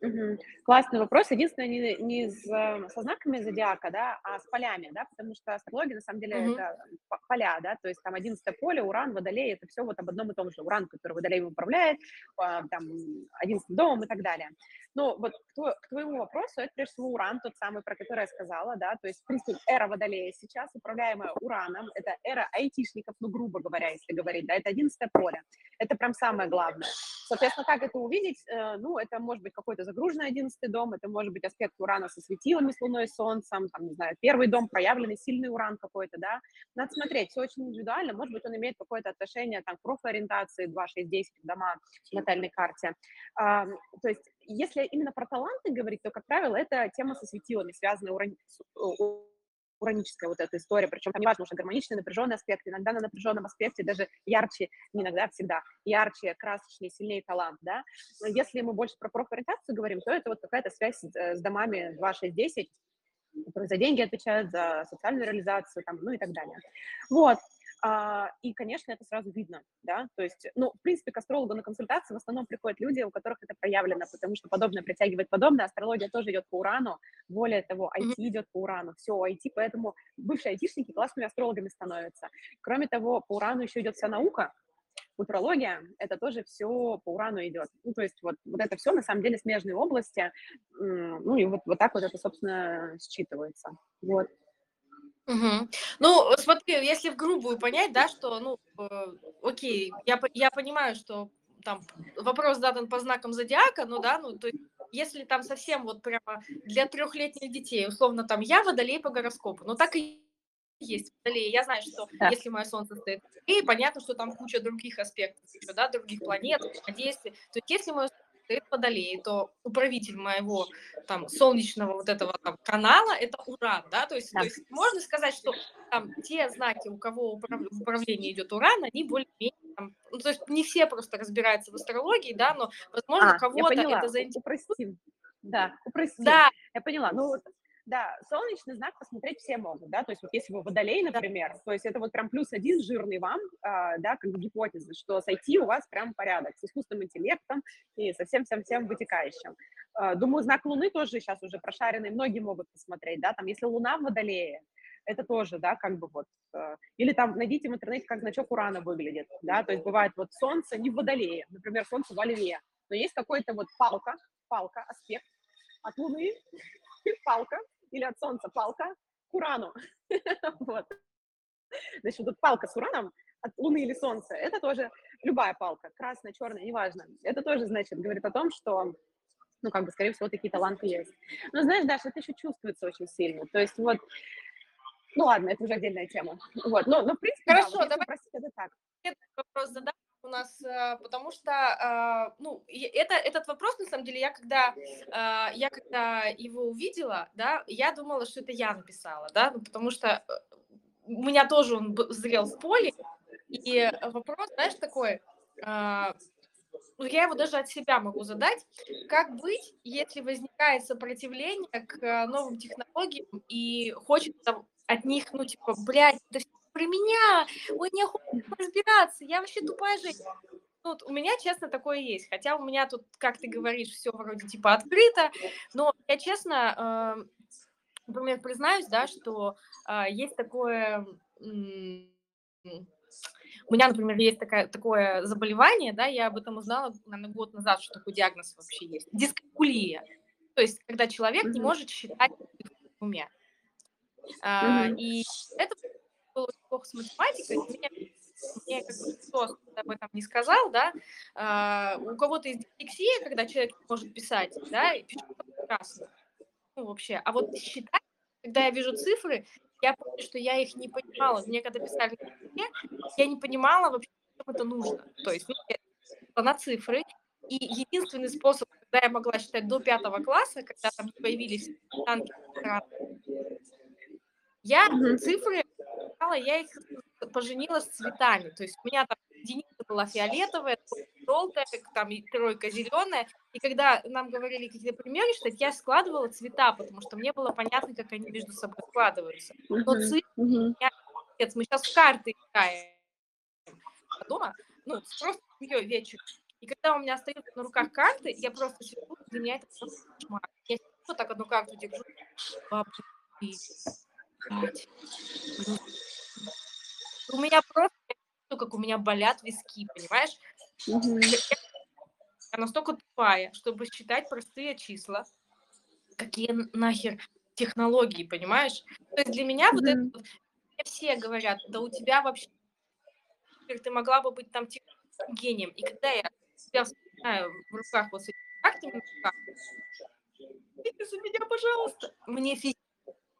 Угу. Классный вопрос. Единственное, не, не с, э, со знаками зодиака, да, а с полями, да, потому что астрология, на самом деле, угу. это поля, да, то есть там 11 поле, Уран, Водолей, это все вот об одном и том же. Уран, который Водолей управляет, а, там, 11 домом и так далее. Ну, вот к, твоему вопросу, это прежде всего Уран, тот самый, про который я сказала, да, то есть, в принципе, эра Водолея сейчас, управляемая Ураном, это эра айтишников, ну, грубо говоря, если говорить, да, это 11 поле. Это прям самое главное. Соответственно, как это увидеть? Э, ну, это может быть какой-то загруженное 11 одиннадцатый дом, это может быть аспект Урана со светилами, с Луной, Солнцем, там, не знаю, первый дом, проявленный сильный Уран какой-то, да, надо смотреть, все очень индивидуально, может быть, он имеет какое-то отношение, там, к профориентации 2, 6, 10 дома в натальной карте, а, то есть, если именно про таланты говорить, то, как правило, это тема со светилами, связанная уран ураническая вот эта история, причем там неважно, уже гармоничный, напряженный аспект, иногда на напряженном аспекте даже ярче, не иногда, а всегда, ярче, красочнее, сильнее талант, да. Но если мы больше про профориентацию говорим, то это вот какая-то связь с, э, домами 2, 6, 10, которые за деньги отвечают, за социальную реализацию, там, ну и так далее. Вот. А, и, конечно, это сразу видно, да, то есть, ну, в принципе, к астрологу на консультации в основном приходят люди, у которых это проявлено, потому что подобное притягивает подобное, астрология тоже идет по урану, более того, IT идет по урану, все, IT, поэтому бывшие айтишники классными астрологами становятся. Кроме того, по урану еще идет вся наука, футурология, это тоже все по урану идет. Ну, то есть вот, вот это все на самом деле смежные области, ну, и вот, вот так вот это, собственно, считывается. Вот. Угу. Ну, смотри, если в грубую понять, да, что, ну, э, окей, я, я понимаю, что там вопрос задан по знакам зодиака, ну да, ну, то есть, если там совсем вот прямо для трехлетних детей, условно, там, я водолей по гороскопу, ну, так и есть водолей. Я знаю, что да. если мое солнце стоит и понятно, что там куча других аспектов, да, других планет, действий. То есть, если мое стоит водолей, то управитель моего там солнечного вот этого там канала это уран, да, то есть, да. то есть можно сказать, что там те знаки, у кого управ... в управлении идет уран, они более-менее ну, то есть не все просто разбираются в астрологии, да, но возможно а, кого-то это заинтересует. Да, упростим. Да. Я поняла. Ну, да, солнечный знак посмотреть все могут, да, то есть вот если вы водолей, например, то есть это вот прям плюс один жирный вам, а, да, как гипотеза, что сойти у вас прям порядок с искусственным интеллектом и со всем-всем-всем вытекающим. А, думаю, знак Луны тоже сейчас уже прошаренный, многие могут посмотреть, да, там, если Луна в Водолее, это тоже, да, как бы вот, э, или там найдите в интернете, как значок Урана выглядит, да, то есть бывает вот Солнце не в Водолее, например, Солнце в Льве, но есть какой-то вот палка, палка, аспект от Луны, палка, или от Солнца палка к Урану. вот. Значит, тут палка с Ураном от Луны или Солнца, это тоже любая палка, красная, черная, неважно. Это тоже, значит, говорит о том, что ну, как бы, скорее всего, такие таланты есть. Но знаешь, Даша, это еще чувствуется очень сильно. То есть вот, ну ладно, это уже отдельная тема. Вот, но, но в принципе, Хорошо, да, вот, давай. Простить, это так. Вопрос задам у нас, э, потому что, а, ну, это, этот вопрос, на самом деле, я когда, а, я когда его увидела, да, я думала, что это я написала, да, ну, потому что э, у меня тоже он зрел в поле, и вопрос, знаешь, такой, а, ну, я его даже от себя могу задать, как быть, если возникает сопротивление к э, новым технологиям и хочется от них, ну, типа, блядь, это про меня, ой, не разбираться, я вообще тупая женщина. Ну, вот у меня, честно, такое есть. Хотя у меня тут, как ты говоришь, все вроде типа открыто, но я честно, э, например, признаюсь, да, что э, есть такое... У меня, например, есть такая, такое заболевание, да, я об этом узнала, наверное, год назад, что такой диагноз вообще есть. Дискалькулия. То есть, когда человек mm-hmm. не может считать в уме. Mm-hmm. и это было плохо с математикой, мне, мне как бы никто об этом не сказал, да, а, у кого-то есть дислексия, когда человек не может писать, да, и пишет прекрасно, ну, вообще, а вот считать, когда я вижу цифры, я помню, что я их не понимала, мне когда писали я не понимала вообще, что это нужно, то есть, ну, на цифры, и единственный способ, когда я могла считать до пятого класса, когда там появились танки, я цифры я их поженила с цветами. То есть у меня там единица была фиолетовая, желтая, там тройка зеленая. И когда нам говорили какие-то примеры что я складывала цвета, потому что мне было понятно, как они между собой складываются. Но цвет, uh-huh. мы сейчас в карты играем дома, ну, просто ее вечер. И когда у меня остаются на руках карты, я просто сижу, для меня это просто кошмар. Я вот так одну карту держу, у меня просто, как у меня болят виски, понимаешь? Я настолько тупая, чтобы считать простые числа. Какие нахер технологии, понимаешь? То есть для меня вот это все говорят, да у тебя вообще ты могла бы быть там гением. И когда я себя вспоминаю в руках вот с этими картами, за меня, пожалуйста. Мне физически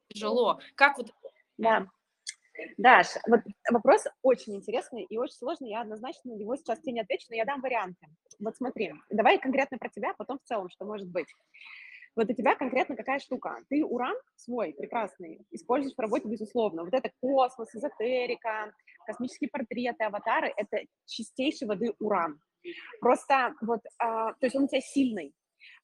тяжело. Как вот... Да. Даш, вот вопрос очень интересный и очень сложный. Я однозначно на него сейчас тебе не отвечу, но я дам варианты. Вот смотри, давай конкретно про тебя, потом в целом, что может быть. Вот у тебя конкретно какая штука? Ты уран свой прекрасный используешь в работе, безусловно. Вот это космос, эзотерика, космические портреты, аватары – это чистейший воды уран. Просто вот, а, то есть он у тебя сильный,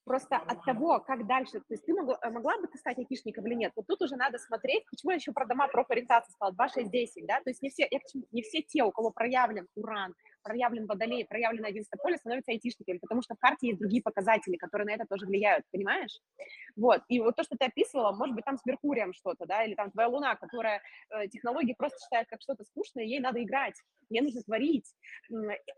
Просто от того, как дальше, то есть ты могла, э, могла бы ты стать айтишником или нет, вот тут уже надо смотреть, почему я еще про дома профориентации сказала, 2, 6, 10, да, то есть не все, я, не все те, у кого проявлен уран, проявлен водолей, проявлено 11 поле, становятся айтишниками, потому что в карте есть другие показатели, которые на это тоже влияют, понимаешь? Вот, и вот то, что ты описывала, может быть, там с Меркурием что-то, да, или там твоя Луна, которая э, технологии просто считает как что-то скучное, ей надо играть, ей нужно творить,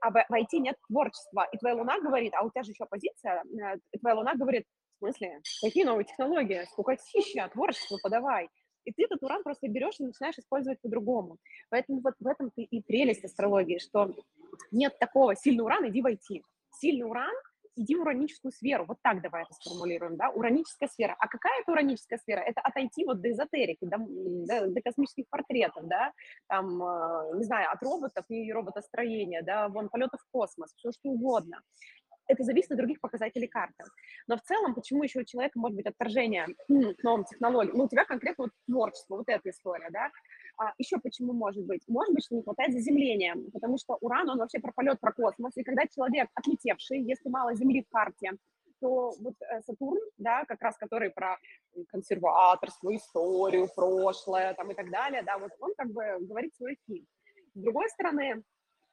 а в, IT нет творчества, и твоя Луна говорит, а у тебя же еще оппозиция, э, твоя Луна говорит, в смысле, какие новые технологии, сколько тища, творчество подавай, и ты этот уран просто берешь и начинаешь использовать по-другому. Поэтому вот в этом ты и прелесть астрологии, что нет такого сильный уран, иди войти. Сильный уран, иди в ураническую сферу. Вот так давай это сформулируем, да, ураническая сфера. А какая это ураническая сфера? Это отойти вот до эзотерики, до, до, до космических портретов, да, там, э, не знаю, от роботов и роботостроения, да, вон, полетов в космос, все что угодно это зависит от других показателей карты. Но в целом, почему еще у человека может быть отторжение к новым технологиям? Ну, у тебя конкретно вот творчество, вот эта история, да? А еще почему может быть? Может быть, что не хватает заземления, потому что Уран, он вообще про полет, про космос, и когда человек отлетевший, если мало Земли в карте, то вот э, Сатурн, да, как раз который про консерваторство, историю, прошлое там и так далее, да, вот он как бы говорит свой фильм. С другой стороны,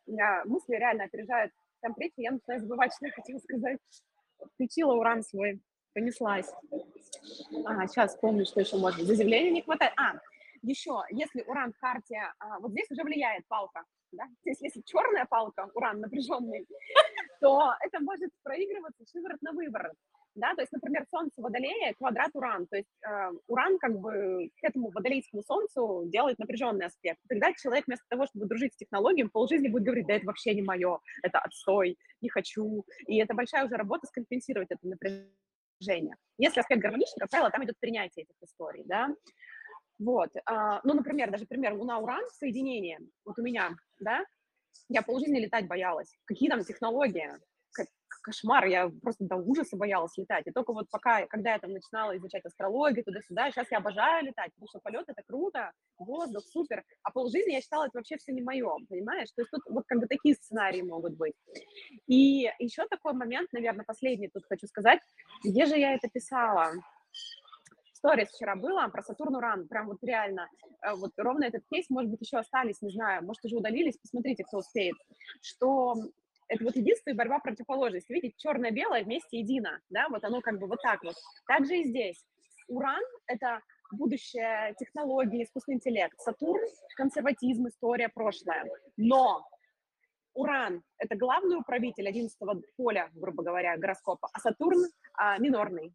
мысли реально опережают там третий, я начинаю забывать, что я хотела сказать. Включила уран свой, понеслась. А, сейчас помню, что еще быть. Заземления не хватает. А, еще, если уран в карте, а, вот здесь уже влияет палка, да? Здесь, если черная палка, уран напряженный, то это может проигрываться шиворот на выворот да, то есть, например, Солнце Водолея, квадрат Уран, то есть э, Уран как бы к этому водолейскому Солнцу делает напряженный аспект. Тогда человек вместо того, чтобы дружить с технологией, полжизни будет говорить, да это вообще не мое, это отстой, не хочу, и это большая уже работа скомпенсировать это напряжение. Если аспект гармоничный, как правило, там идет принятие этих историй, да, вот, а, ну, например, даже пример Луна-Уран, соединение, вот у меня, да, я полжизни летать боялась, какие там технологии, кошмар, я просто до ужаса боялась летать. И только вот пока, когда я там начинала изучать астрологию, туда-сюда, сейчас я обожаю летать, потому что полет это круто, воздух супер, а полжизни я считала, это вообще все не мое, понимаешь? То есть тут вот как бы такие сценарии могут быть. И еще такой момент, наверное, последний тут хочу сказать, где же я это писала? сторис вчера было про Сатурн Уран, прям вот реально, э, вот ровно этот кейс, может быть, еще остались, не знаю, может, уже удалились, посмотрите, кто успеет, что это вот единство и борьба противоположности. Видите, черное-белое вместе едино, да, вот оно как бы вот так вот. Также и здесь. Уран — это будущее, технологии, искусственный интеллект. Сатурн — консерватизм, история, прошлое. Но Уран — это главный управитель 11 поля, грубо говоря, гороскопа, а Сатурн а, минорный,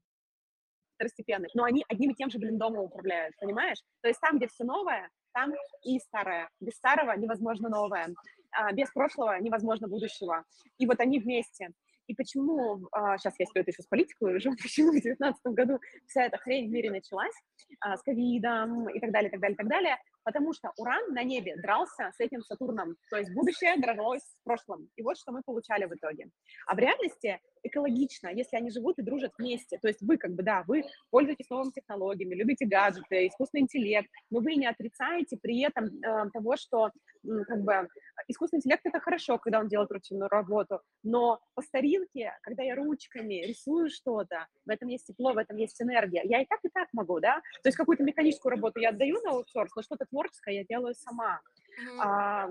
второстепенный. Но они одним и тем же, блин, домом управляют, понимаешь? То есть там, где все новое, там и старое. Без старого невозможно новое без прошлого невозможно будущего. И вот они вместе. И почему, а, сейчас я это еще с политикой уже, почему в 2019 году вся эта хрень в мире началась, а, с ковидом и так далее, так далее, так далее, потому что Уран на небе дрался с этим Сатурном, то есть будущее дралось с прошлым. И вот что мы получали в итоге. А в реальности экологично, если они живут и дружат вместе. То есть вы как бы, да, вы пользуетесь новыми технологиями, любите гаджеты, искусственный интеллект, но вы не отрицаете при этом э, того, что э, как бы искусственный интеллект это хорошо, когда он делает рутинную работу, но по старинке, когда я ручками рисую что-то, в этом есть тепло, в этом есть энергия, я и так, и так могу, да, то есть какую-то механическую работу я отдаю на аутсорс, но что-то творческое я делаю сама. Mm-hmm. А,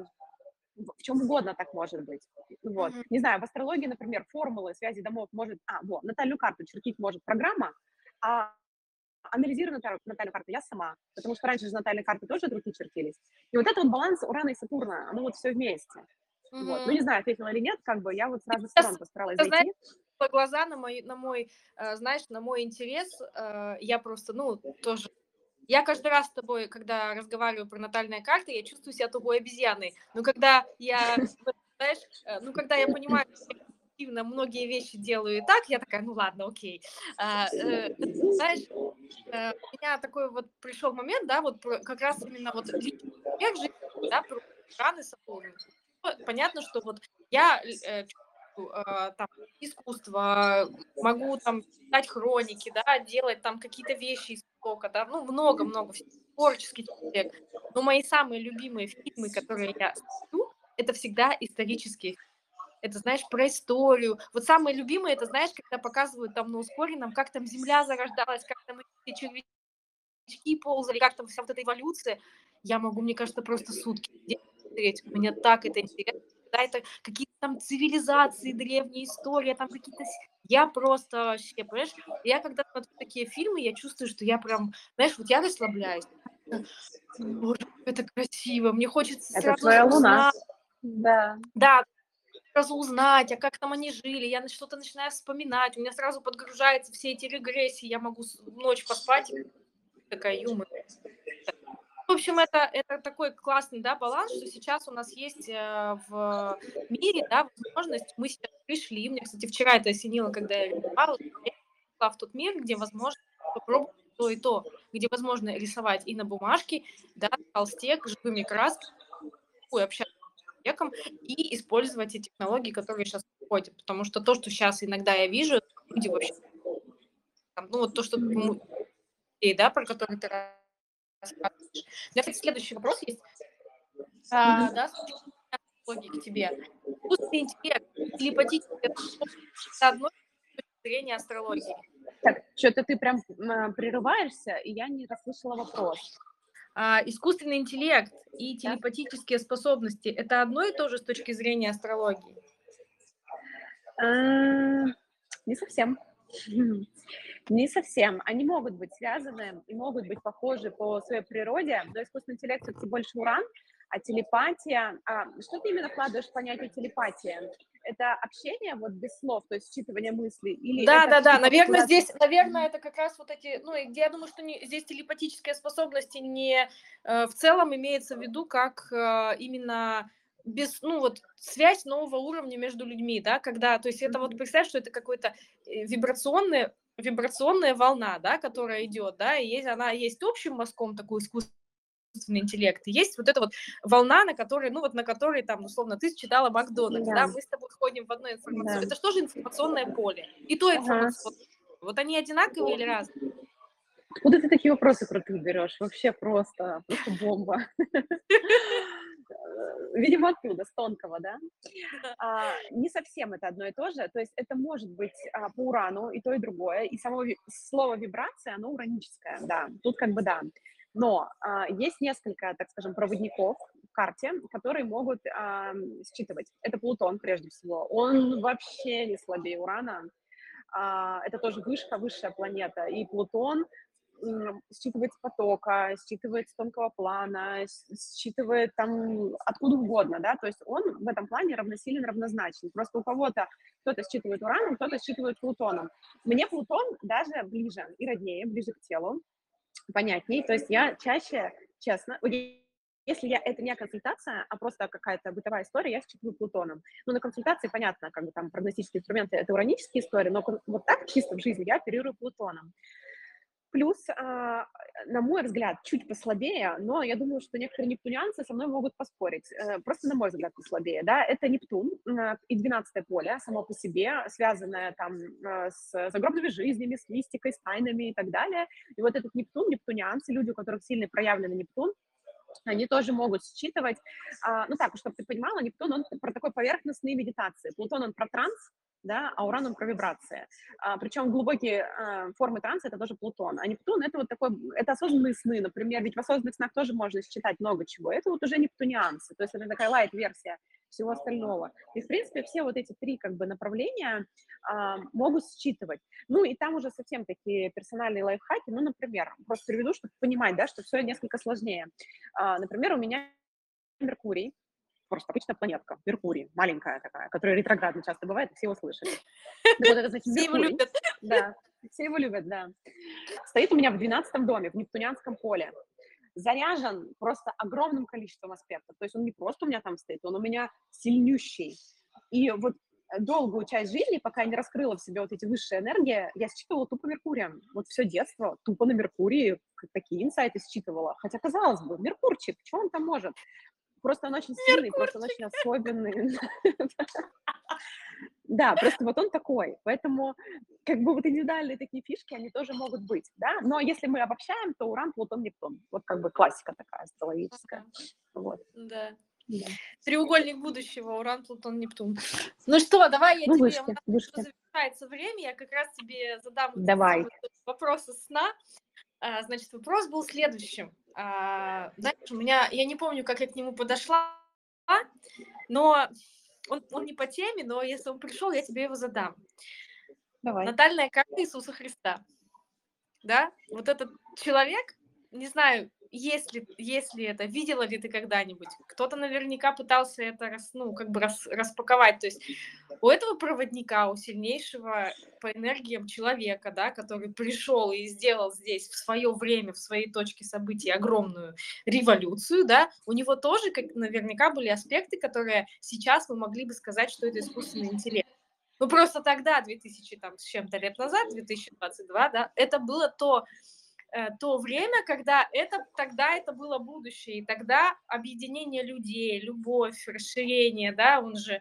в чем угодно так может быть. Вот. Mm-hmm. Не знаю, в астрологии, например, формулы связи домов может... А, вот, натальную карту чертить может программа, а анализирую наталь, натальную карту я сама, потому что раньше же натальные карты тоже руки чертились. И вот это вот баланс Урана и Сатурна, оно вот все вместе. Mm-hmm. Вот. Ну, не знаю, ответила или нет, как бы я вот сразу сторон постаралась зайти. Знаешь, глаза на мой, на мой, э, знаешь, на мой интерес, э, я просто, ну, тоже я каждый раз с тобой, когда разговариваю про натальные карты, я чувствую себя тупой обезьяной. Но когда я, знаешь, э, ну, когда я понимаю, активно многие вещи делаю и так, я такая, ну ладно, окей. А, э, знаешь, э, у меня такой вот пришел момент, да, вот как раз именно вот как же, да, про экраны Сатурн. Понятно, что вот я э, там искусство, могу там читать хроники, да, делать там какие-то вещи из тока, да, ну много-много творческий человек. Но мои самые любимые фильмы, которые я смотрю, это всегда исторические это, знаешь, про историю. Вот самые любимые, это, знаешь, когда показывают там на ускоренном, как там земля зарождалась, как там эти червячки ползали, как там вся вот эта эволюция. Я могу, мне кажется, просто сутки смотреть. Мне так это интересно. Да, это какие-то там цивилизации, древние истории, там какие-то... Я просто вообще, понимаешь, я когда смотрю такие фильмы, я чувствую, что я прям, знаешь, вот я расслабляюсь. Боже, это красиво, мне хочется это сразу твоя луна. Да. Да, сразу узнать, а как там они жили, я что-то начинаю вспоминать, у меня сразу подгружаются все эти регрессии, я могу ночь поспать, такая юмор. В общем, это, это такой классный да, баланс, что сейчас у нас есть э, в мире да, возможность, мы сейчас пришли, мне, кстати, вчера это осенило, когда я рисовала, я в тот мир, где возможно попробовать то и то, где возможно рисовать и на бумажке, да, на холсте, живыми красками, общаться с человеком и использовать эти технологии, которые сейчас входят. Потому что то, что сейчас иногда я вижу, люди вообще, там, ну вот то, что да, про которые ты меня, кстати, следующий вопрос есть. А, да, к тебе. Искусственный интеллект, телепатическое это одно зрения астрологии. Так, что-то ты прям прерываешься, и я не расслышала вопрос. А, искусственный интеллект и телепатические способности – это одно и то же с точки зрения астрологии? А, не совсем. Не совсем. Они могут быть связаны и могут быть похожи по своей природе, но искусственный интеллект все-таки больше уран, а телепатия... А, что ты именно вкладываешь в понятие телепатия? Это общение вот без слов, то есть считывание мыслей? Или да, да, да. Наверное, здесь, наверное, это как раз вот эти... Ну, я думаю, что не, здесь телепатические способности не э, в целом имеется в виду как э, именно без, ну вот, связь нового уровня между людьми, да, когда, то есть это вот, представь, что это какой-то э, вибрационный вибрационная волна, да, которая идет, да, и есть она есть общим мазком такой искусственный искусственный интеллект. И есть вот эта вот волна, на которой, ну вот на которой там, условно, ты читала Макдональдс, да, да мы с тобой ходим в одной информации. Да. Это что же информационное поле? И то информационное. Ага. Вот они одинаковые или разные? Откуда ты такие вопросы крутые берешь? Вообще просто, просто бомба. Видимо, оттуда, с тонкого, да? А, не совсем это одно и то же. То есть это может быть а, по урану и то, и другое. И само слово вибрация, оно ураническое, да. Тут как бы да. Но а, есть несколько, так скажем, проводников в карте, которые могут а, считывать. Это Плутон, прежде всего. Он вообще не слабее Урана. А, это тоже вышка, высшая планета. И Плутон считывает с потока, считывает с тонкого плана, считывает там откуда угодно, да, то есть он в этом плане равносилен, равнозначен. Просто у кого-то кто-то считывает ураном, кто-то считывает плутоном. Мне Плутон даже ближе и роднее, ближе к телу, понятнее. То есть я чаще, честно, если я, это не консультация, а просто какая-то бытовая история, я считываю Плутоном. Ну, на консультации понятно, как бы там прогностические инструменты – это уранические истории, но вот так чисто в жизни я оперирую Плутоном. Плюс, а, на мой взгляд, чуть послабее, но я думаю, что некоторые нептунианцы со мной могут поспорить. Э, просто, на мой взгляд, послабее, да, это Нептун и 12 поле само по себе, связанное там э, с загробными жизнями, с мистикой, с тайнами и так далее. И вот этот Нептун, нептунианцы, люди, у которых сильно проявленный Нептун, они тоже могут считывать, а, ну так, чтобы ты понимала, Нептун, он про такой поверхностные медитации, Плутон, он про транс, да, а Уран он про вибрации. А, причем глубокие а, формы транса это тоже Плутон. А Нептун это вот такой, это осознанные сны, например, ведь в осознанных снах тоже можно считать много чего. Это вот уже нептунианцы, то есть это такая лайт-версия всего остального. И, в принципе, все вот эти три как бы направления а, могут считывать. Ну, и там уже совсем такие персональные лайфхаки, ну, например, просто приведу, чтобы понимать, да, что все несколько сложнее. А, например, у меня Меркурий, просто обычная планетка, Меркурий, маленькая такая, которая ретроградно часто бывает, все его слышали. Вот это, значит, все его любят. Да, все его любят, да. Стоит у меня в 12 доме, в Нептунианском поле. Заряжен просто огромным количеством аспектов. То есть он не просто у меня там стоит, он у меня сильнющий. И вот долгую часть жизни, пока я не раскрыла в себе вот эти высшие энергии, я считывала тупо Меркурием. Вот все детство тупо на Меркурии такие инсайты считывала. Хотя, казалось бы, Меркурчик, что он там может? Просто он очень сильный, просто он очень особенный. Да, просто вот он такой. Поэтому как бы вот индивидуальные такие фишки, они тоже могут быть, да. Но если мы обобщаем, то Уран, Плутон, Нептун. Вот как бы классика такая астрологическая. Вот. Да. Да. Треугольник будущего, Уран, Плутон, Нептун. Ну что, давай я ну, тебе... Вышки, у нас вышки. завершается время, я как раз тебе задам давай. вопросы сна. А, значит, вопрос был следующим. А, знаешь, у меня, я не помню, как я к нему подошла, но он, он не по теме, но если он пришел, я тебе его задам. Давай. Натальная карта Иисуса Христа. Да? Вот этот человек, не знаю, есть ли, есть ли это, видела ли ты когда-нибудь? Кто-то наверняка пытался это рас, ну, как бы рас, распаковать. То есть у этого проводника, у сильнейшего по энергиям человека, да, который пришел и сделал здесь в свое время, в своей точке событий огромную революцию, да, у него тоже как, наверняка были аспекты, которые сейчас мы могли бы сказать, что это искусственный интеллект. Ну, просто тогда, 2000 там, с чем-то лет назад, 2022, да, это было то то время, когда это тогда это было будущее, и тогда объединение людей, любовь, расширение, да, он же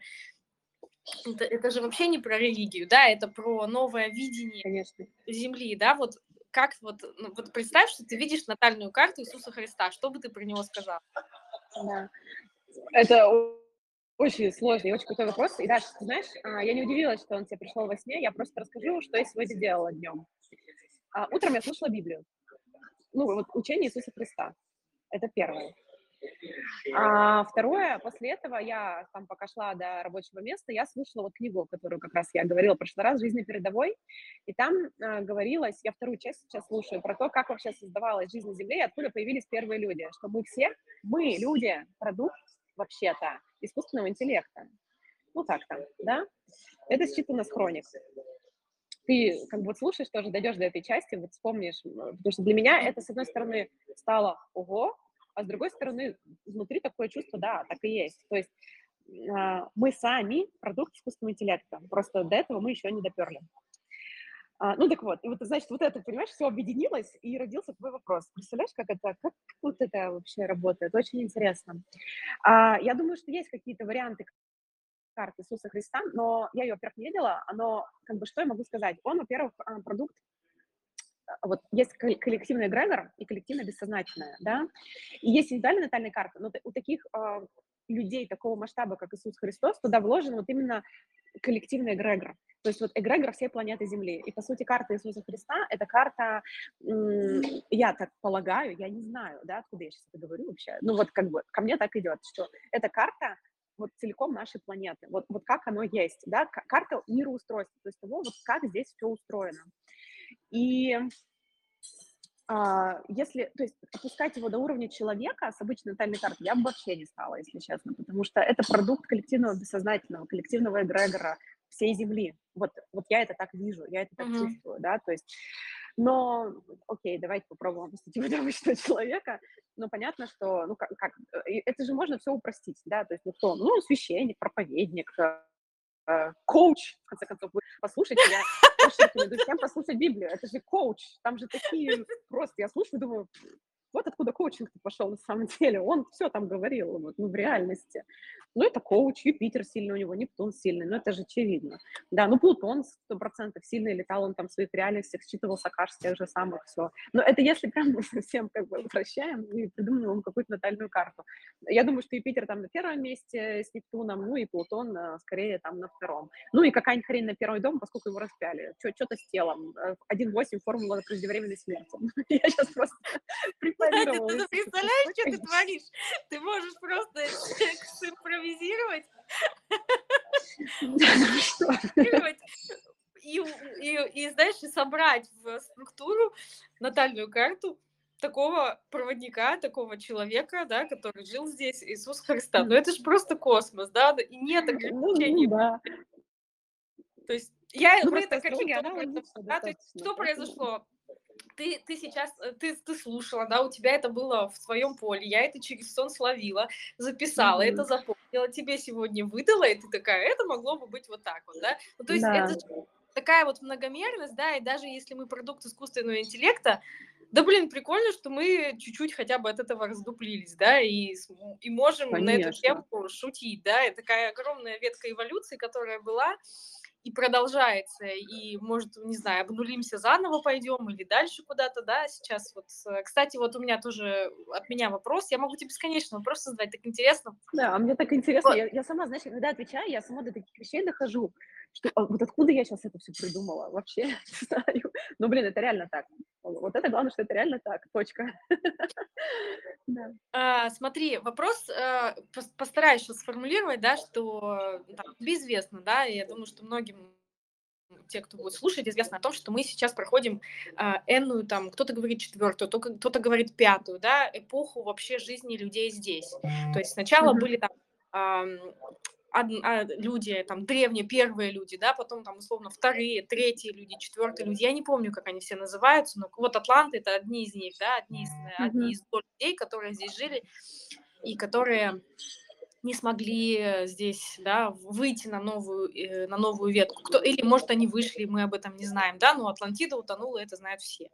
это, это же вообще не про религию, да, это про новое видение Конечно. Земли, да, вот как вот, ну, вот представь, что ты видишь натальную карту Иисуса Христа, что бы ты про него сказал? Да. Это очень сложный, очень крутой вопрос. И ты знаешь, а, я не удивилась, что он тебе пришел во сне, я просто расскажу, что я сегодня делала днем. А, утром я слушала Библию ну, вот учение Иисуса Христа. Это первое. А второе, после этого я там пока шла до рабочего места, я слушала вот книгу, которую как раз я говорила в прошлый раз, «Жизнь передовой», и там э, говорилось, я вторую часть сейчас слушаю, про то, как вообще создавалась жизнь на Земле и откуда появились первые люди, что мы все, мы, люди, продукт вообще-то искусственного интеллекта. Ну так-то, да? Это считано с хроник ты как бы вот слушаешь тоже, дойдешь до этой части, вот вспомнишь, потому что для меня это, с одной стороны, стало ого, а с другой стороны, внутри такое чувство, да, так и есть. То есть а, мы сами продукт искусственного интеллекта, просто до этого мы еще не доперли. А, ну так вот, и вот, значит, вот это, понимаешь, все объединилось, и родился твой вопрос. Представляешь, как это, как вот это вообще работает? Очень интересно. А, я думаю, что есть какие-то варианты, карт Иисуса Христа, но я ее, во-первых, не видела, но, как бы, что я могу сказать? Он, во-первых, а, продукт а, вот есть коллективный эгрегор и коллективное бессознательное, да, и есть индивидуальная натальная карта, но у таких э, людей такого масштаба, как Иисус Христос, туда вложен вот именно коллективный эгрегор, то есть вот эгрегор всей планеты Земли, и, по сути, карта Иисуса Христа — это карта, я так полагаю, я не знаю, да, откуда я сейчас это говорю вообще, ну вот как бы ко мне так идет, что это карта вот целиком нашей планеты, вот, вот как оно есть, да, карта мироустройства, то есть того, вот как здесь все устроено. И а, если, то есть опускать его до уровня человека с обычной натальной картой я бы вообще не стала, если честно, потому что это продукт коллективного бессознательного, коллективного эгрегора всей Земли. Вот, вот я это так вижу, я это так mm-hmm. чувствую, да, то есть но, окей, давайте попробуем опустить до обычного человека. Но понятно, что, ну, как, как, это же можно все упростить, да, то есть, ну, кто? Ну, священник, проповедник, э, э, коуч, в конце концов, вы послушайте, я очень всем послушать Библию, это же коуч, там же такие просто, я слушаю, думаю, вот откуда коучинг пошел на самом деле. Он все там говорил, вот, ну, в реальности. Ну, это коуч, Юпитер сильный у него, Нептун сильный, ну, это же очевидно. Да, ну, Плутон сто процентов сильный, летал он там в своих реальностях, считывал Сакаш с тех же самых, все. Но это если прям мы совсем как бы упрощаем и придумываем какую-то натальную карту. Я думаю, что Юпитер там на первом месте с Нептуном, ну, и Плутон э, скорее там на втором. Ну, и какая-нибудь хрень на первый дом, поскольку его распяли. Что-то с телом. 1.8 формула преждевременной смерти. Я сейчас просто планировала. Ты представляешь, что ты творишь? Ты можешь просто импровизировать. И, и, и, знаешь, и собрать в структуру натальную карту такого проводника, такого человека, да, который жил здесь, Иисус Христа. Но это же просто космос, да, и нет ну, ограничений. Ну, да. То есть я, ну, мы это каким-то образом, да, то есть что произошло? Ты, ты сейчас, э, ты, ты слушала, да, у тебя это было в своем поле, я это через сон словила, записала, mm-hmm. это запомнила, тебе сегодня выдала, и ты такая, это могло бы быть вот так вот, да? Ну, то есть да. это такая вот многомерность, да, и даже если мы продукт искусственного интеллекта, да, блин, прикольно, что мы чуть-чуть хотя бы от этого раздуплились, да, и, и можем Конечно. на эту тему шутить, да, и такая огромная ветка эволюции, которая была, и продолжается, и, может, не знаю, обнулимся заново пойдем или дальше куда-то, да, сейчас вот. Э, кстати, вот у меня тоже от меня вопрос, я могу тебе бесконечно вопрос задать, так интересно. Да, а мне так интересно, вот. я, я сама, знаешь, когда отвечаю, я сама до таких вещей дохожу, что а вот откуда я сейчас это все придумала, вообще не знаю. Но, блин, это реально так. Вот это главное, что это реально так, точка. да. а, смотри, вопрос а, постараюсь сейчас сформулировать, да, что там, известно, да, я думаю, что многим те, кто будет слушать, известно о том, что мы сейчас проходим э, энную, там, кто-то говорит четвертую, кто-то говорит пятую, да, эпоху вообще жизни людей здесь. То есть сначала mm-hmm. были там э, люди, там, древние, первые люди, да, потом там, условно, вторые, третьи люди, четвертые люди, я не помню, как они все называются, но вот Атланты – это одни из них, да, одни из, mm-hmm. одни из людей, которые здесь жили и которые не смогли здесь, да, выйти на новую, э, на новую ветку. Кто, или, может, они вышли, мы об этом не знаем, да, но Атлантида утонула, это знают все.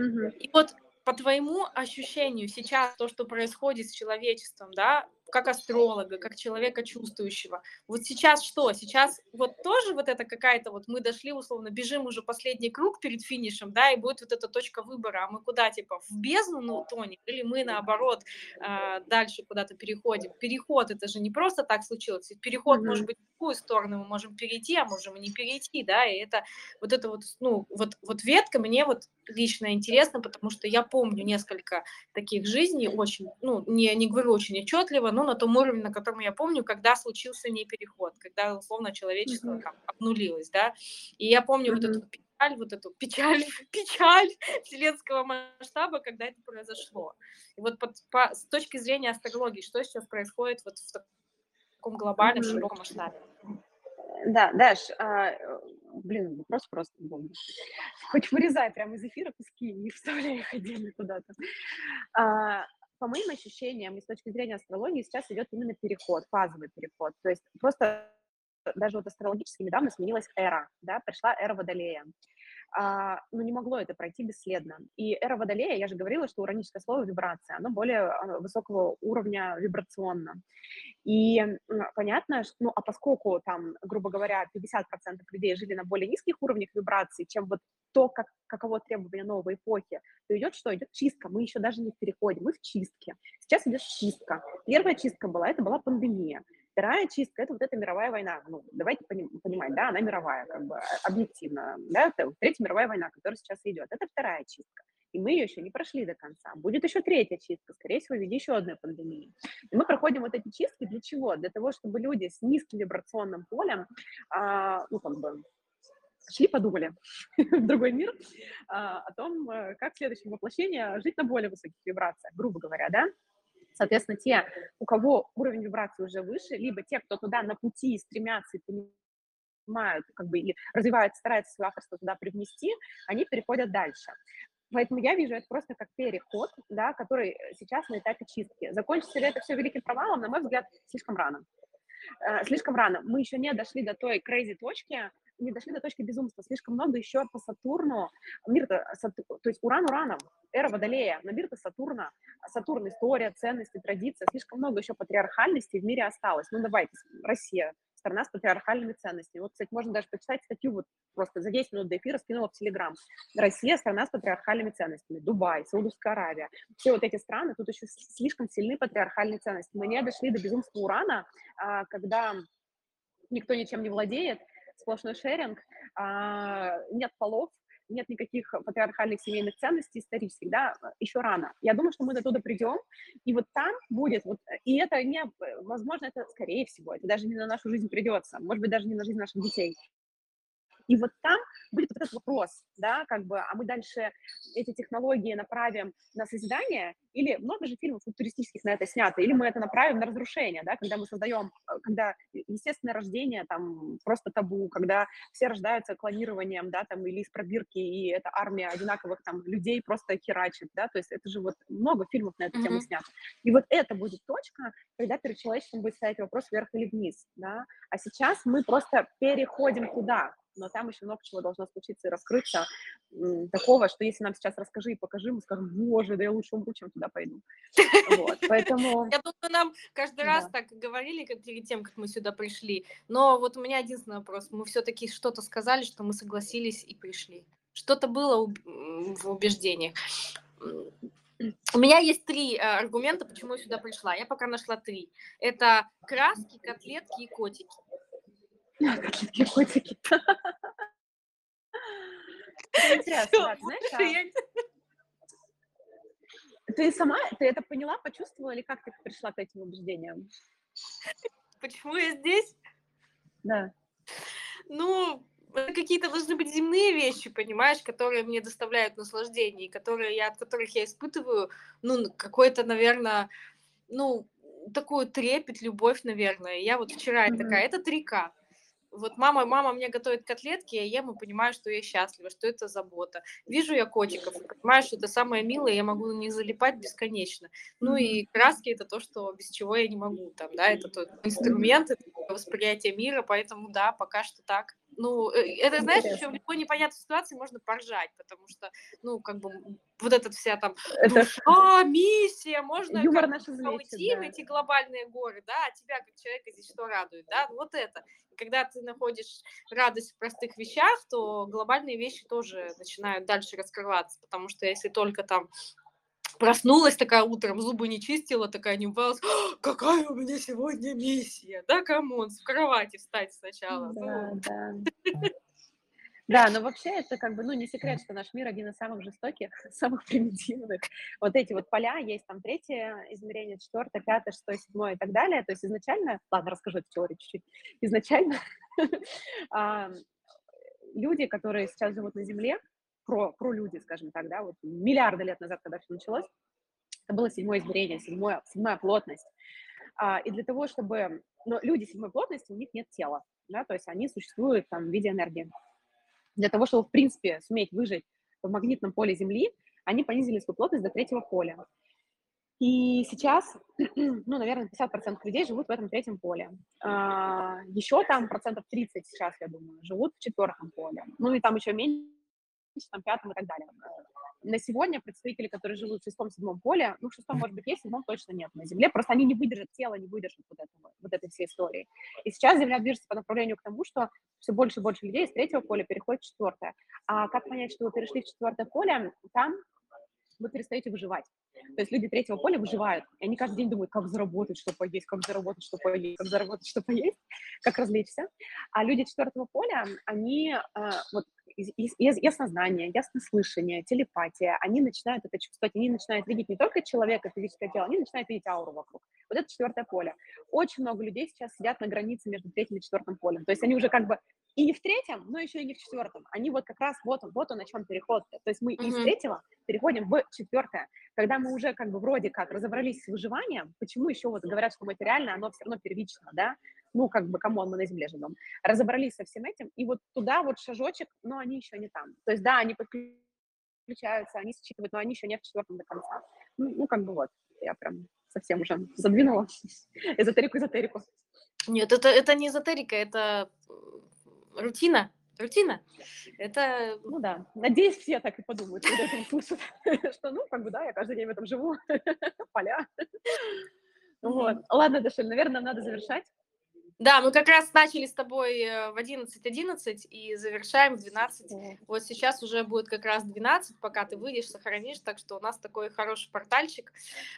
Mm-hmm. И вот по твоему ощущению сейчас то, что происходит с человечеством, да, как астролога, как человека чувствующего. Вот сейчас что? Сейчас вот тоже вот это какая-то вот мы дошли условно, бежим уже последний круг перед финишем, да, и будет вот эта точка выбора, а мы куда типа в бездну ну, тонем, или мы наоборот э, дальше куда-то переходим. Переход это же не просто так случилось, переход mm-hmm. может быть в какую сторону мы можем перейти, а можем и не перейти, да, и это вот это вот, ну, вот, вот ветка мне вот лично интересно, потому что я помню несколько таких жизней очень, ну, не, не говорю очень отчетливо, ну, на том уровне, на котором я помню, когда случился не переход, когда, условно, человечество mm-hmm. там, обнулилось, да, и я помню mm-hmm. вот эту печаль, вот эту печаль, печаль вселенского масштаба, когда это произошло. И вот под, по, с точки зрения астрологии, что сейчас происходит вот в таком глобальном, mm-hmm. широком масштабе? Да, Даш, а, блин, вопрос просто был. Хоть вырезай прямо из эфира куски, не вставляй их отдельно куда-то. А, по моим ощущениям и с точки зрения астрологии сейчас идет именно переход, фазовый переход. То есть просто даже вот астрологически недавно сменилась эра, да, пришла эра Водолея. А, но не могло это пройти бесследно. И эра Водолея, я же говорила, что ураническое слово вибрация, оно более а, высокого уровня вибрационно. И понятно, что, ну, а поскольку там, грубо говоря, 50% людей жили на более низких уровнях вибрации, чем вот то, как, каково требование новой эпохи, то идет что? Идет чистка. Мы еще даже не в переходе, мы в чистке. Сейчас идет чистка. Первая чистка была, это была пандемия. Вторая чистка – это вот эта мировая война. Ну, давайте понимать, да, она мировая, как бы, объективно. Да, это Третья мировая война, которая сейчас идет. Это вторая чистка. И мы ее еще не прошли до конца. Будет еще третья чистка, скорее всего, в виде еще одной пандемии. И мы проходим вот эти чистки для чего? Для того, чтобы люди с низким вибрационным полем, а, ну, как бы, шли, подумали в другой мир а, о том, э, как в следующем воплощении жить на более высоких вибрациях, грубо говоря, да. Соответственно, те, у кого уровень вибрации уже выше, либо те, кто туда на пути стремятся и понимают, как бы, или развивают, стараются свое авторство туда привнести, они переходят дальше. Поэтому я вижу это просто как переход, да, который сейчас на этапе чистки. Закончится ли это все великим провалом, на мой взгляд, слишком рано. Э, слишком рано. Мы еще не дошли до той crazy точки, не дошли до точки безумства. Слишком много еще по Сатурну. Мир-то, то есть Уран Ураном, эра Водолея, на мир-то Сатурна. Сатурн, история, ценности, традиция. Слишком много еще патриархальности в мире осталось. Ну, давайте, Россия, страна с патриархальными ценностями. Вот, кстати, можно даже почитать статью, вот просто за 10 минут до эфира скинула в Телеграм. Россия – страна с патриархальными ценностями. Дубай, Саудовская Аравия. Все вот эти страны, тут еще слишком сильны патриархальные ценности. Мы не дошли до безумства урана, а, когда никто ничем не владеет, сплошной шеринг, а, нет полов, нет никаких патриархальных семейных ценностей исторических, да, еще рано. Я думаю, что мы до туда придем, и вот там будет, вот, и это не, возможно, это скорее всего, это даже не на нашу жизнь придется, может быть, даже не на жизнь наших детей. И вот там будет вот этот вопрос, да, как бы, а мы дальше эти технологии направим на созидание, или много же фильмов футуристических на это снято, или мы это направим на разрушение, да, когда мы создаем э, когда естественное рождение там просто табу, когда все рождаются клонированием, да, там, или из пробирки, и эта армия одинаковых там людей просто херачит, да, то есть это же вот много фильмов на эту тему снято. И вот это будет точка, когда перед человечеством будет стоять вопрос вверх или вниз, да, а сейчас мы просто переходим туда, но там еще много чего должно случиться и раскрыться такого, что если нам сейчас расскажи и покажи, мы скажем, боже, да я лучше умру, чем туда пойду. Вот, поэтому... Я думаю, нам каждый раз так говорили как перед тем, как мы сюда пришли, но вот у меня единственный вопрос, мы все-таки что-то сказали, что мы согласились и пришли. Что-то было в убеждениях. У меня есть три э, аргумента, почему я сюда пришла. Я пока нашла три. Это краски, котлетки и котики. Котлетки, котики. интересно, знаешь, ты сама, ты это поняла, почувствовала или как ты пришла к этим убеждениям? Почему я здесь? Да. Ну, какие-то должны быть земные вещи, понимаешь, которые мне доставляют наслаждение, которые я, от которых я испытываю, ну, какой-то, наверное, ну, такую трепет, любовь, наверное. Я вот вчера mm-hmm. такая, это 3К вот мама, мама мне готовит котлетки, я ем и понимаю, что я счастлива, что это забота. Вижу я котиков, понимаю, что это самое милое, я могу на них залипать бесконечно. Ну и краски это то, что без чего я не могу, там, да, это тот инструмент, это восприятие мира, поэтому да, пока что так. Ну, э, это, знаешь, еще в любой непонятной ситуации можно поржать, потому что, ну, как бы, вот эта вся там это... душа, миссия, можно Юмор как наш уйти да. в эти глобальные горы, да, а тебя как человека здесь что радует, да, вот это. Когда ты находишь радость в простых вещах, то глобальные вещи тоже начинают дальше раскрываться, потому что если только там проснулась такая утром, зубы не чистила, такая не убралась. Какая у меня сегодня миссия? Да, come on, в кровати встать сначала. Да, ну. да. Да, но вообще это как бы, ну, не секрет, что наш мир один из самых жестоких, самых примитивных. Вот эти вот поля, есть там третье измерение, четвертое, пятое, шестое, седьмое и так далее. То есть изначально, ладно, расскажу эту теорию чуть-чуть. Изначально люди, которые сейчас живут на Земле, про, про люди, скажем так, да, вот миллиарды лет назад, когда все началось, это было седьмое измерение, седьмое, седьмая плотность. А, и для того, чтобы... Но люди седьмой плотности, у них нет тела, да, то есть они существуют там в виде энергии. Для того, чтобы, в принципе, суметь выжить в магнитном поле Земли, они понизили свою плотность до третьего поля. И сейчас, ну, наверное, 50% людей живут в этом третьем поле. А, еще там процентов 30 сейчас, я думаю, живут в четвертом поле. Ну, и там еще меньше там, пятом и так далее. Э, на сегодня представители, которые живут в шестом-седьмом поле, ну, в шестом, может быть, есть, в седьмом точно нет на Земле, просто они не выдержат, тело не выдержит вот, этого, вот этой всей истории. И сейчас Земля движется по направлению к тому, что все больше и больше людей из третьего поля переходит в четвертое. А как понять, что вы перешли в четвертое поле? Там вы перестаете выживать. То есть люди третьего поля выживают, и они каждый день думают, как заработать, что поесть, как заработать, что поесть, как заработать, что поесть, как развлечься. А люди четвертого поля, они э, вот яснознание, яснослышание, телепатия, они начинают это чувствовать, они начинают видеть не только человека, физическое тело, они начинают видеть ауру вокруг. Вот это четвертое поле. Очень много людей сейчас сидят на границе между третьим и четвертым полем. То есть они уже как бы и не в третьем, но еще и не в четвертом. Они вот как раз вот он, вот он о чем переход. То есть мы mm-hmm. из третьего переходим в четвертое. Когда мы уже как бы вроде как разобрались с выживанием, почему еще вот говорят, что материально оно все равно первично, да? ну, как бы, кому мы на земле живем, разобрались со всем этим, и вот туда вот шажочек, но они еще не там. То есть, да, они подключаются, они считывают, но они еще не в четвертом до конца. Ну, ну как бы вот, я прям совсем уже задвинула эзотерику-эзотерику. Нет, это, это не эзотерика, это рутина. Рутина. Это... Ну да. Надеюсь, все так и подумают, когда это услышат, что, ну, как бы, да, я каждый день в этом живу, поля. Вот. Ладно, Дашель, наверное, надо завершать. Да, мы как раз начали с тобой э, в 11.11 и завершаем в 12. Вот сейчас уже будет как раз 12, пока ты выйдешь, сохранишь, так что у нас такой хороший портальчик.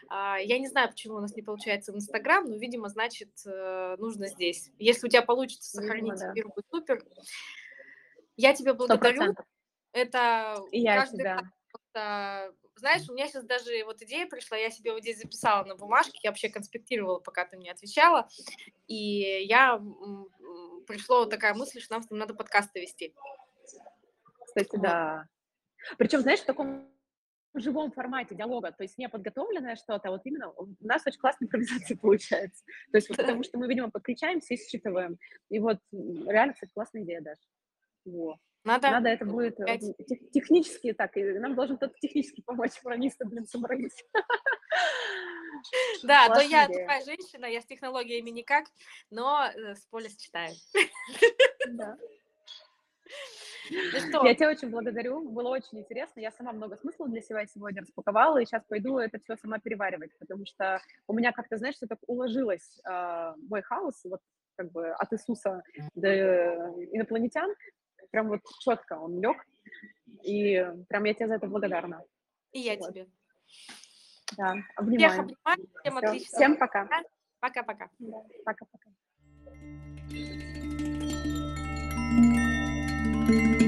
А, я не знаю, почему у нас не получается в Инстаграм, но, видимо, значит, э, нужно здесь. Если у тебя получится сохранить видимо, эфир, будет супер. Я тебя благодарю. 100%. Это и я каждый тебя. раз знаешь, у меня сейчас даже вот идея пришла, я себе вот здесь записала на бумажке, я вообще конспектировала, пока ты мне отвечала, и я пришла вот такая мысль, что нам с ним надо подкасты вести. Кстати, вот. да. Причем, знаешь, в таком в живом формате диалога, то есть не подготовленное что-то, а вот именно у нас очень классная импровизация получается. То есть вот потому что мы, видимо, подключаемся и считываем. И вот реально, кстати, классная идея даже. Во. Надо, Надо это будет э, тех, технически так, и нам должен кто-то технически помочь программисту, блин, собрались. Да, то я такая женщина, я с технологиями никак, но э, с поля читаю. Да. Ну я тебя очень благодарю, было очень интересно. Я сама много смысла для себя сегодня распаковала, и сейчас пойду это все сама переваривать, потому что у меня как-то, знаешь, все так уложилось э, мой хаос, вот как бы от Иисуса до инопланетян, прям вот четко он лег, и прям я тебе за это благодарна. И я вот. тебе. Да, обнимаю. Всех обнимаю, всем Все. отлично. Всем пока. Пока-пока. Да, пока-пока. thank you